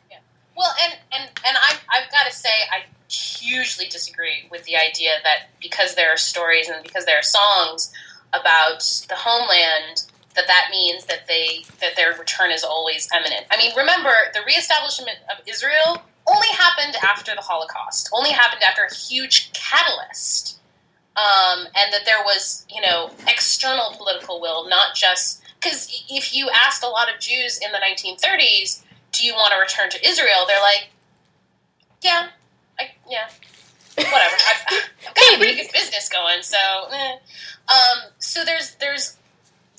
Yeah. Well, and and and I I've got to say I hugely disagree with the idea that because there are stories and because there are songs about the homeland that that means that they that their return is always imminent. I mean, remember the reestablishment of Israel only happened after the Holocaust. Only happened after a huge catalyst. Um, and that there was, you know, external political will, not just because if you asked a lot of Jews in the 1930s, do you want to return to Israel? They're like, yeah, I, yeah, whatever. I've, I've got a pretty good business going, so. Eh. Um, so there's there's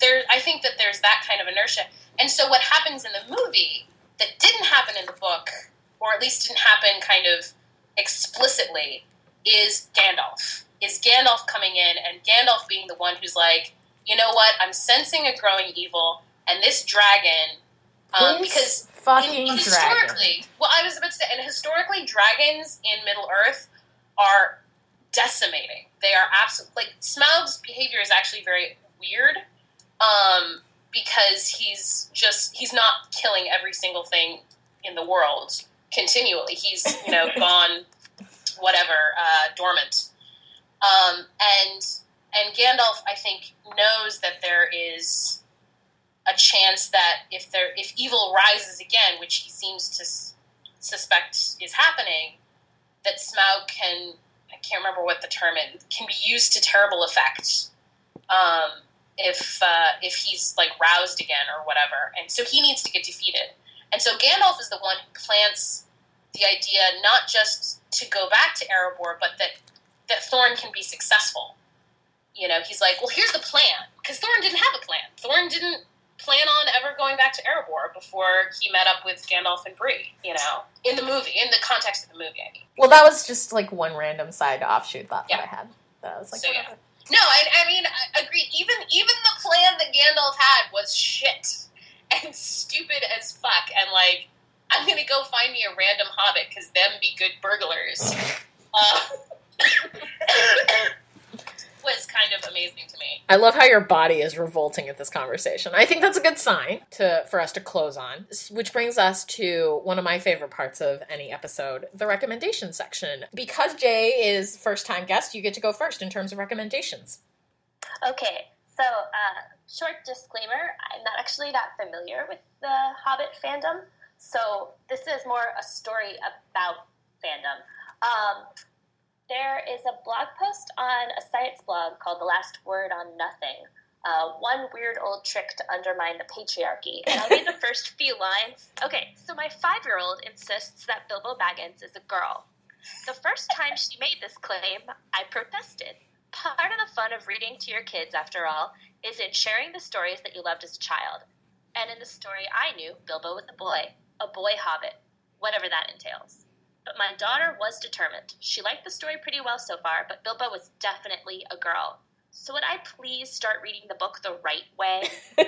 there. I think that there's that kind of inertia, and so what happens in the movie that didn't happen in the book, or at least didn't happen kind of explicitly, is Gandalf. Is Gandalf coming in and Gandalf being the one who's like, you know what? I'm sensing a growing evil, and this dragon. Um, because fucking in- dragon. historically, well, I was about to say, and historically, dragons in Middle Earth are decimating. They are absolutely like Smaug's behavior is actually very weird, um, because he's just he's not killing every single thing in the world continually. He's you know gone whatever uh, dormant, um, and and Gandalf I think knows that there is a chance that if there if evil rises again, which he seems to s- suspect is happening, that Smaug can I can't remember what the term is can be used to terrible effect. Um, if uh, if he's like roused again or whatever, and so he needs to get defeated. And so Gandalf is the one who plants the idea not just to go back to Erebor, but that that Thorin can be successful. You know, he's like, well, here's the plan because Thorin didn't have a plan. Thorin didn't plan on ever going back to Erebor before he met up with Gandalf and Bree. You know, in the movie, in the context of the movie, I mean. Well, that was just like one random side offshoot thought Yeah. that I had. That I was like, So, yeah. No, I, I mean, I agree. Even even the plan that Gandalf had was shit and stupid as fuck. And like, I'm gonna go find me a random hobbit because them be good burglars. Uh, was kind of amazing to me. I love how your body is revolting at this conversation. I think that's a good sign to for us to close on. Which brings us to one of my favorite parts of any episode, the recommendation section. Because Jay is first time guest, you get to go first in terms of recommendations. Okay, so uh, short disclaimer: I'm not actually not familiar with the Hobbit fandom, so this is more a story about fandom. Um, there is a blog post on a science blog called "The Last Word on Nothing." Uh, one weird old trick to undermine the patriarchy. And I'll read the first few lines. Okay, so my five year old insists that Bilbo Baggins is a girl. The first time she made this claim, I protested. Part of the fun of reading to your kids, after all, is in sharing the stories that you loved as a child. And in the story, I knew Bilbo was a boy, a boy hobbit, whatever that entails. But my daughter was determined. She liked the story pretty well so far, but Bilbo was definitely a girl. So would I please start reading the book the right way?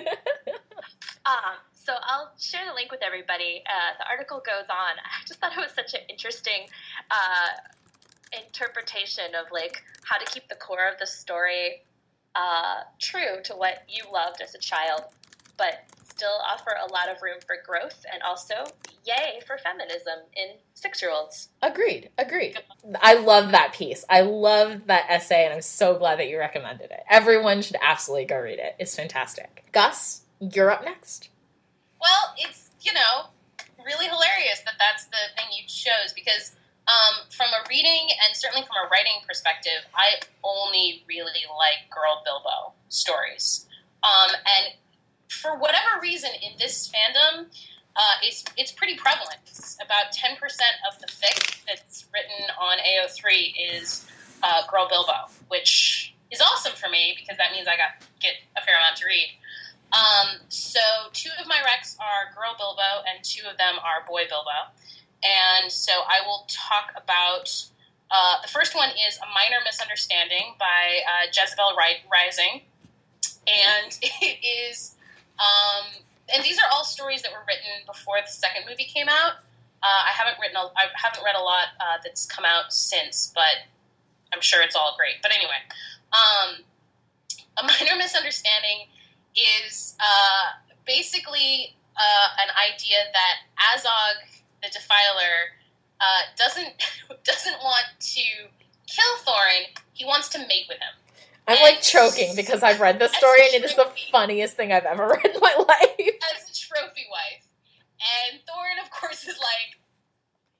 um, so I'll share the link with everybody. Uh, the article goes on. I just thought it was such an interesting uh, interpretation of like how to keep the core of the story uh, true to what you loved as a child, but still offer a lot of room for growth and also yay for feminism in six year olds. Agreed. Agreed. I love that piece. I love that essay, and I'm so glad that you recommended it. Everyone should absolutely go read it. It's fantastic. Gus, you're up next. Well, it's, you know, really hilarious that that's the thing you chose because um, from a reading and certainly from a writing perspective, I only really like girl Bilbo stories. Um, and for whatever reason, in this fandom, uh, it's, it's pretty prevalent. It's about 10% of the fic that's written on AO3 is uh, Girl Bilbo, which is awesome for me because that means I got get a fair amount to read. Um, so two of my recs are Girl Bilbo, and two of them are Boy Bilbo. And so I will talk about uh, the first one is A Minor Misunderstanding by uh, Jezebel Rising. And it is, um, and these are all stories that were written before the second movie came out. Uh, I haven't written, a, I haven't read a lot uh, that's come out since, but I'm sure it's all great. But anyway, um, A Minor Misunderstanding is uh, basically uh, an idea that Azog the Defiler uh, doesn't doesn't want to kill Thorin. He wants to mate with him. I'm like choking because I've read this story and it is the funniest thing I've ever read in my life. As a trophy wife, and Thorin, of course, is like,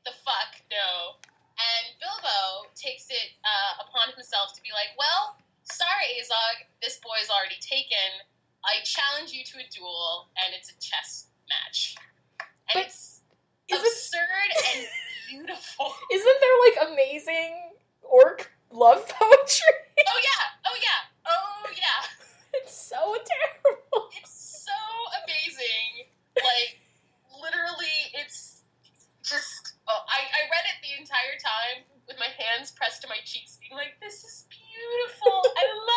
"The fuck, no." And Bilbo takes it uh, upon himself to be like, "Well, sorry, Azog, this boy's already taken. I challenge you to a duel, and it's a chess match." And but- it's absurd and beautiful. Isn't there like amazing orc love poetry? Oh yeah, oh yeah, oh yeah. It's so terrible. It's so amazing. Like literally, it's just. Oh, I I read it the entire time with my hands pressed to my cheeks, being like, "This is beautiful. I love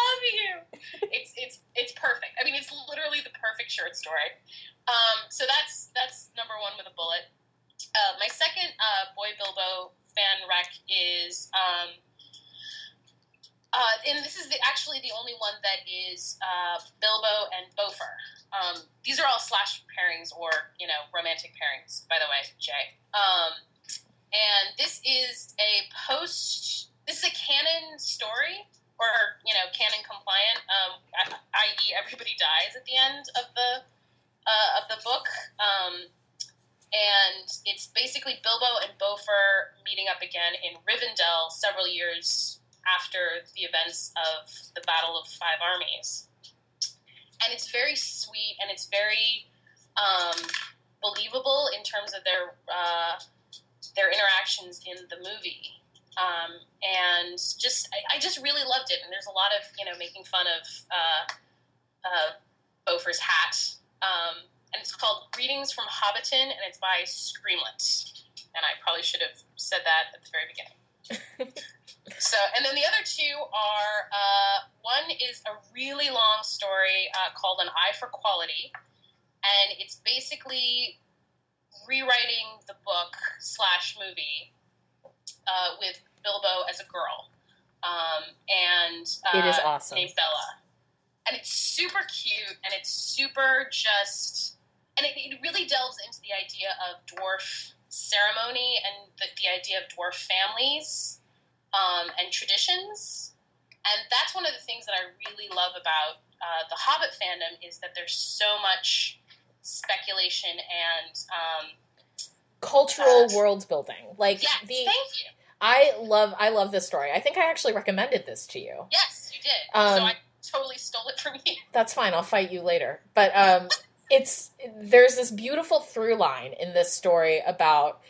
uh, world building. Like yes, the, thank you. I love I love this story. I think I actually recommended this to you. Yes, you did. Um, so I totally stole it from you. That's fine. I'll fight you later. But um, it's there's this beautiful through line in this story about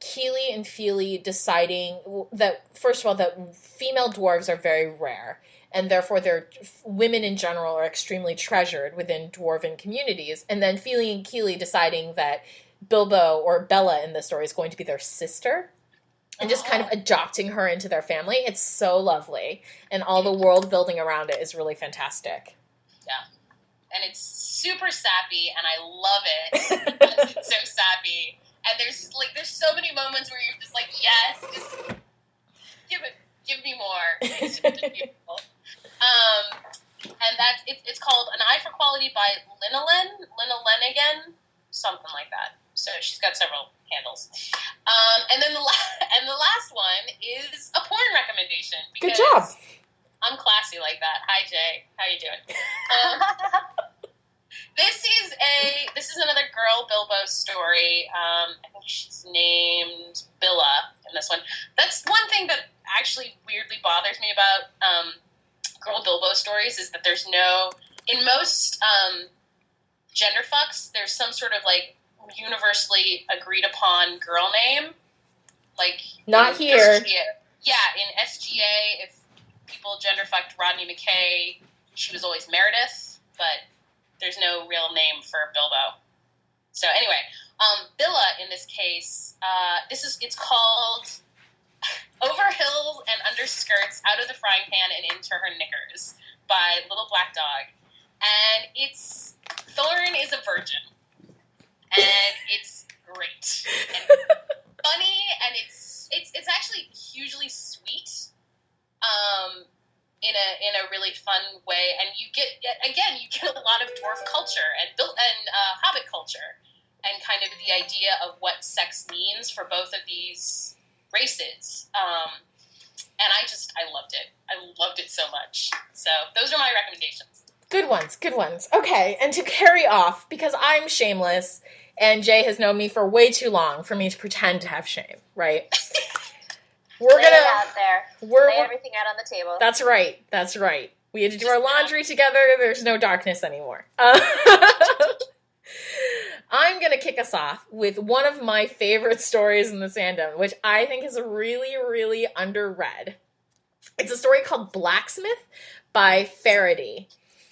Kili and Fili deciding that first of all that female dwarves are very rare and therefore their women in general are extremely treasured within dwarven communities. And then Fili and Kili deciding that Bilbo or Bella in the story is going to be their sister. And just kind of adopting her into their family. It's so lovely. And all the world building around it is really fantastic. Yeah. And it's super sappy, and I love it. because it's so sappy. And there's just, like there's so many moments where you're just like, yes, just give it, give me more. It's just beautiful. Um, and that's it, it's called An Eye for Quality by Linalen, Lina Lenigan, something like that. So she's got several handles. Um, and then the la- and the last one is a porn recommendation. Good job. I'm classy like that. Hi Jay, how you doing? Um, this is a this is another girl Bilbo story. Um, I think she's named Billa in this one. That's one thing that actually weirdly bothers me about um, girl Bilbo stories is that there's no in most um, gender fucks. There's some sort of like universally agreed upon girl name. Like Not here. SGA yeah, in SGA, if people gender fucked Rodney McKay, she was always Meredith, but there's no real name for Bilbo. So anyway, um, Billa in this case, uh, this is it's called Over Hills and Under Skirts, Out of the Frying Pan and Into Her Knickers by Little Black Dog, and it's Thorin is a virgin, and it's great and funny, and it's it's it's actually hugely sweet. Um, in a in a really fun way, and you get again you get a lot of dwarf culture and built and uh, hobbit culture, and kind of the idea of what sex means for both of these races. Um, and I just I loved it. I loved it so much. So those are my recommendations. Good ones, good ones. Okay, and to carry off, because I'm shameless and Jay has known me for way too long for me to pretend to have shame, right? We're Lay gonna out there. we're Lay everything out on the table. that's right, that's right. We had to do our laundry together, there's no darkness anymore. Uh, I'm gonna kick us off with one of my favorite stories in the fandom, which I think is really, really underread. It's a story called Blacksmith by Faraday.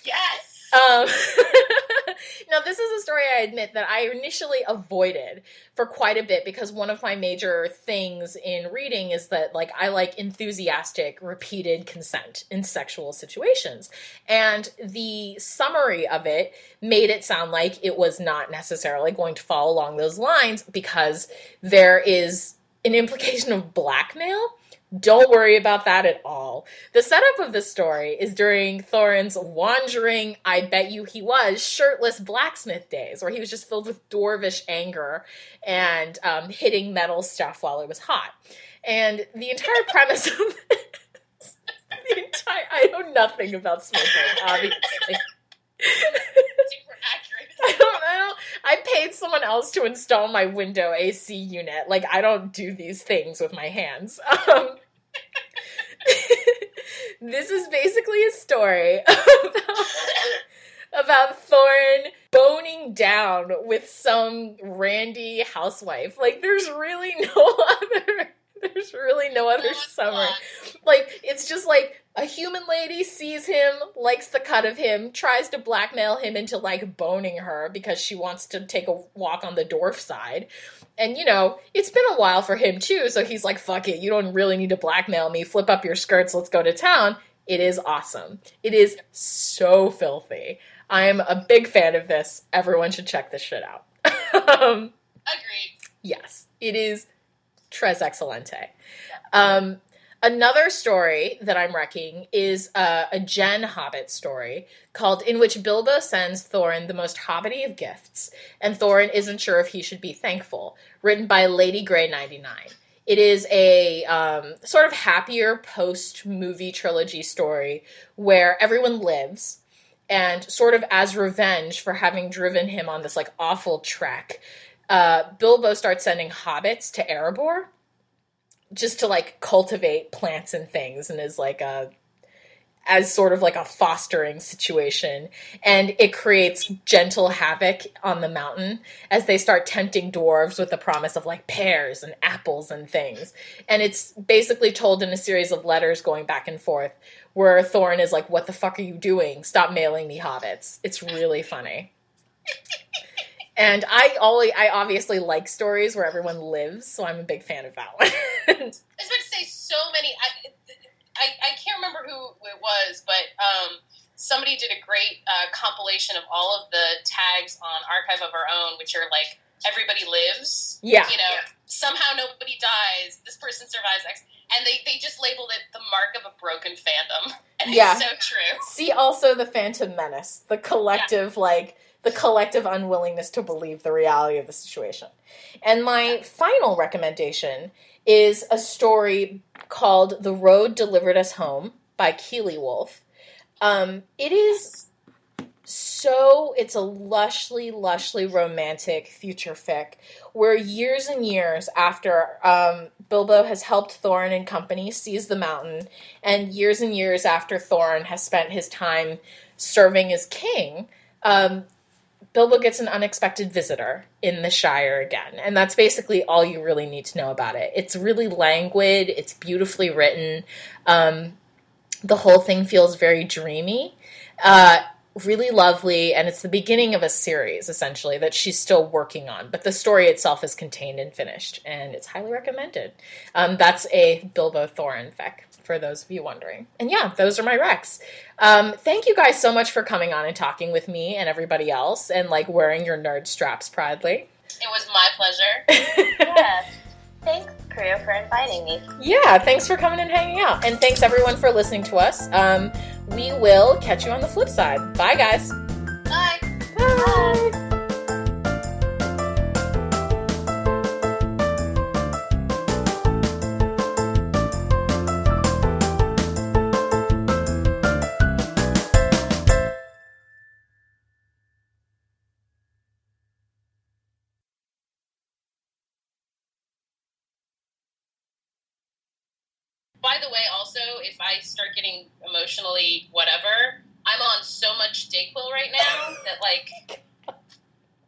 Yes. Um, now, this is a story I admit that I initially avoided for quite a bit because one of my major things in reading is that, like, I like enthusiastic, repeated consent in sexual situations. And the summary of it made it sound like it was not necessarily going to fall along those lines because there is an implication of blackmail. Don't worry about that at all. The setup of the story is during Thorin's wandering, I bet you he was, shirtless blacksmith days, where he was just filled with dwarvish anger and um, hitting metal stuff while it was hot. And the entire premise of this, the entire, I know nothing about smoking, obviously. I don't know. I paid someone else to install my window AC unit. Like I don't do these things with my hands. Um, this is basically a story about, about Thorin boning down with some randy housewife. Like there's really no other. There's really no other summary like it's just like a human lady sees him likes the cut of him tries to blackmail him into like boning her because she wants to take a walk on the dwarf side. And you know it's been a while for him too so he's like fuck it you don't really need to blackmail me. Flip up your skirts let's go to town. It is awesome. It is so filthy. I'm a big fan of this. Everyone should check this shit out. Um, Agreed. Yes, it is tres excelente. Um, another story that I'm wrecking is uh, a gen Hobbit story called In which Bilbo sends Thorin the most hobbity of gifts, and Thorin isn't sure if he should be thankful. Written by Lady Grey 99. It is a um, sort of happier post movie trilogy story where everyone lives and sort of as revenge for having driven him on this like awful trek, uh, Bilbo starts sending hobbits to Erebor just to like cultivate plants and things, and is like a as sort of like a fostering situation. And it creates gentle havoc on the mountain as they start tempting dwarves with the promise of like pears and apples and things. And it's basically told in a series of letters going back and forth where Thorin is like, What the fuck are you doing? Stop mailing me hobbits. It's really funny. And I always, I obviously like stories where everyone lives, so I'm a big fan of that one. I was about to say so many. I, I, I can't remember who it was, but um, somebody did a great uh, compilation of all of the tags on Archive of Our Own, which are like everybody lives. Yeah. You know, somehow nobody dies. This person survives. X, and they, they just labeled it the mark of a broken fandom. And Yeah. it's so true. See also the Phantom Menace, the collective like the collective unwillingness to believe the reality of the situation. And my final recommendation is a story called The Road Delivered Us Home by Keeley Wolf. Um, it is so it's a lushly, lushly romantic future fic where years and years after um, Bilbo has helped Thorin and company seize the mountain, and years and years after Thorin has spent his time serving as king, um, Bilbo gets an unexpected visitor in the Shire again. And that's basically all you really need to know about it. It's really languid, it's beautifully written. Um, the whole thing feels very dreamy. Uh, really lovely, and it's the beginning of a series essentially that she's still working on. But the story itself is contained and finished, and it's highly recommended. Um, that's a Bilbo Thorin fic for those of you wondering. And yeah, those are my recs. Um, thank you guys so much for coming on and talking with me and everybody else, and like wearing your nerd straps proudly. It was my pleasure. Yeah. Thanks, crew, for inviting me. yeah, thanks for coming and hanging out, and thanks everyone for listening to us. Um, we will catch you on the flip side. Bye, guys. Bye. Bye. By the way, also, if I start getting emotionally whatever, I'm on so much Dayquil right now that like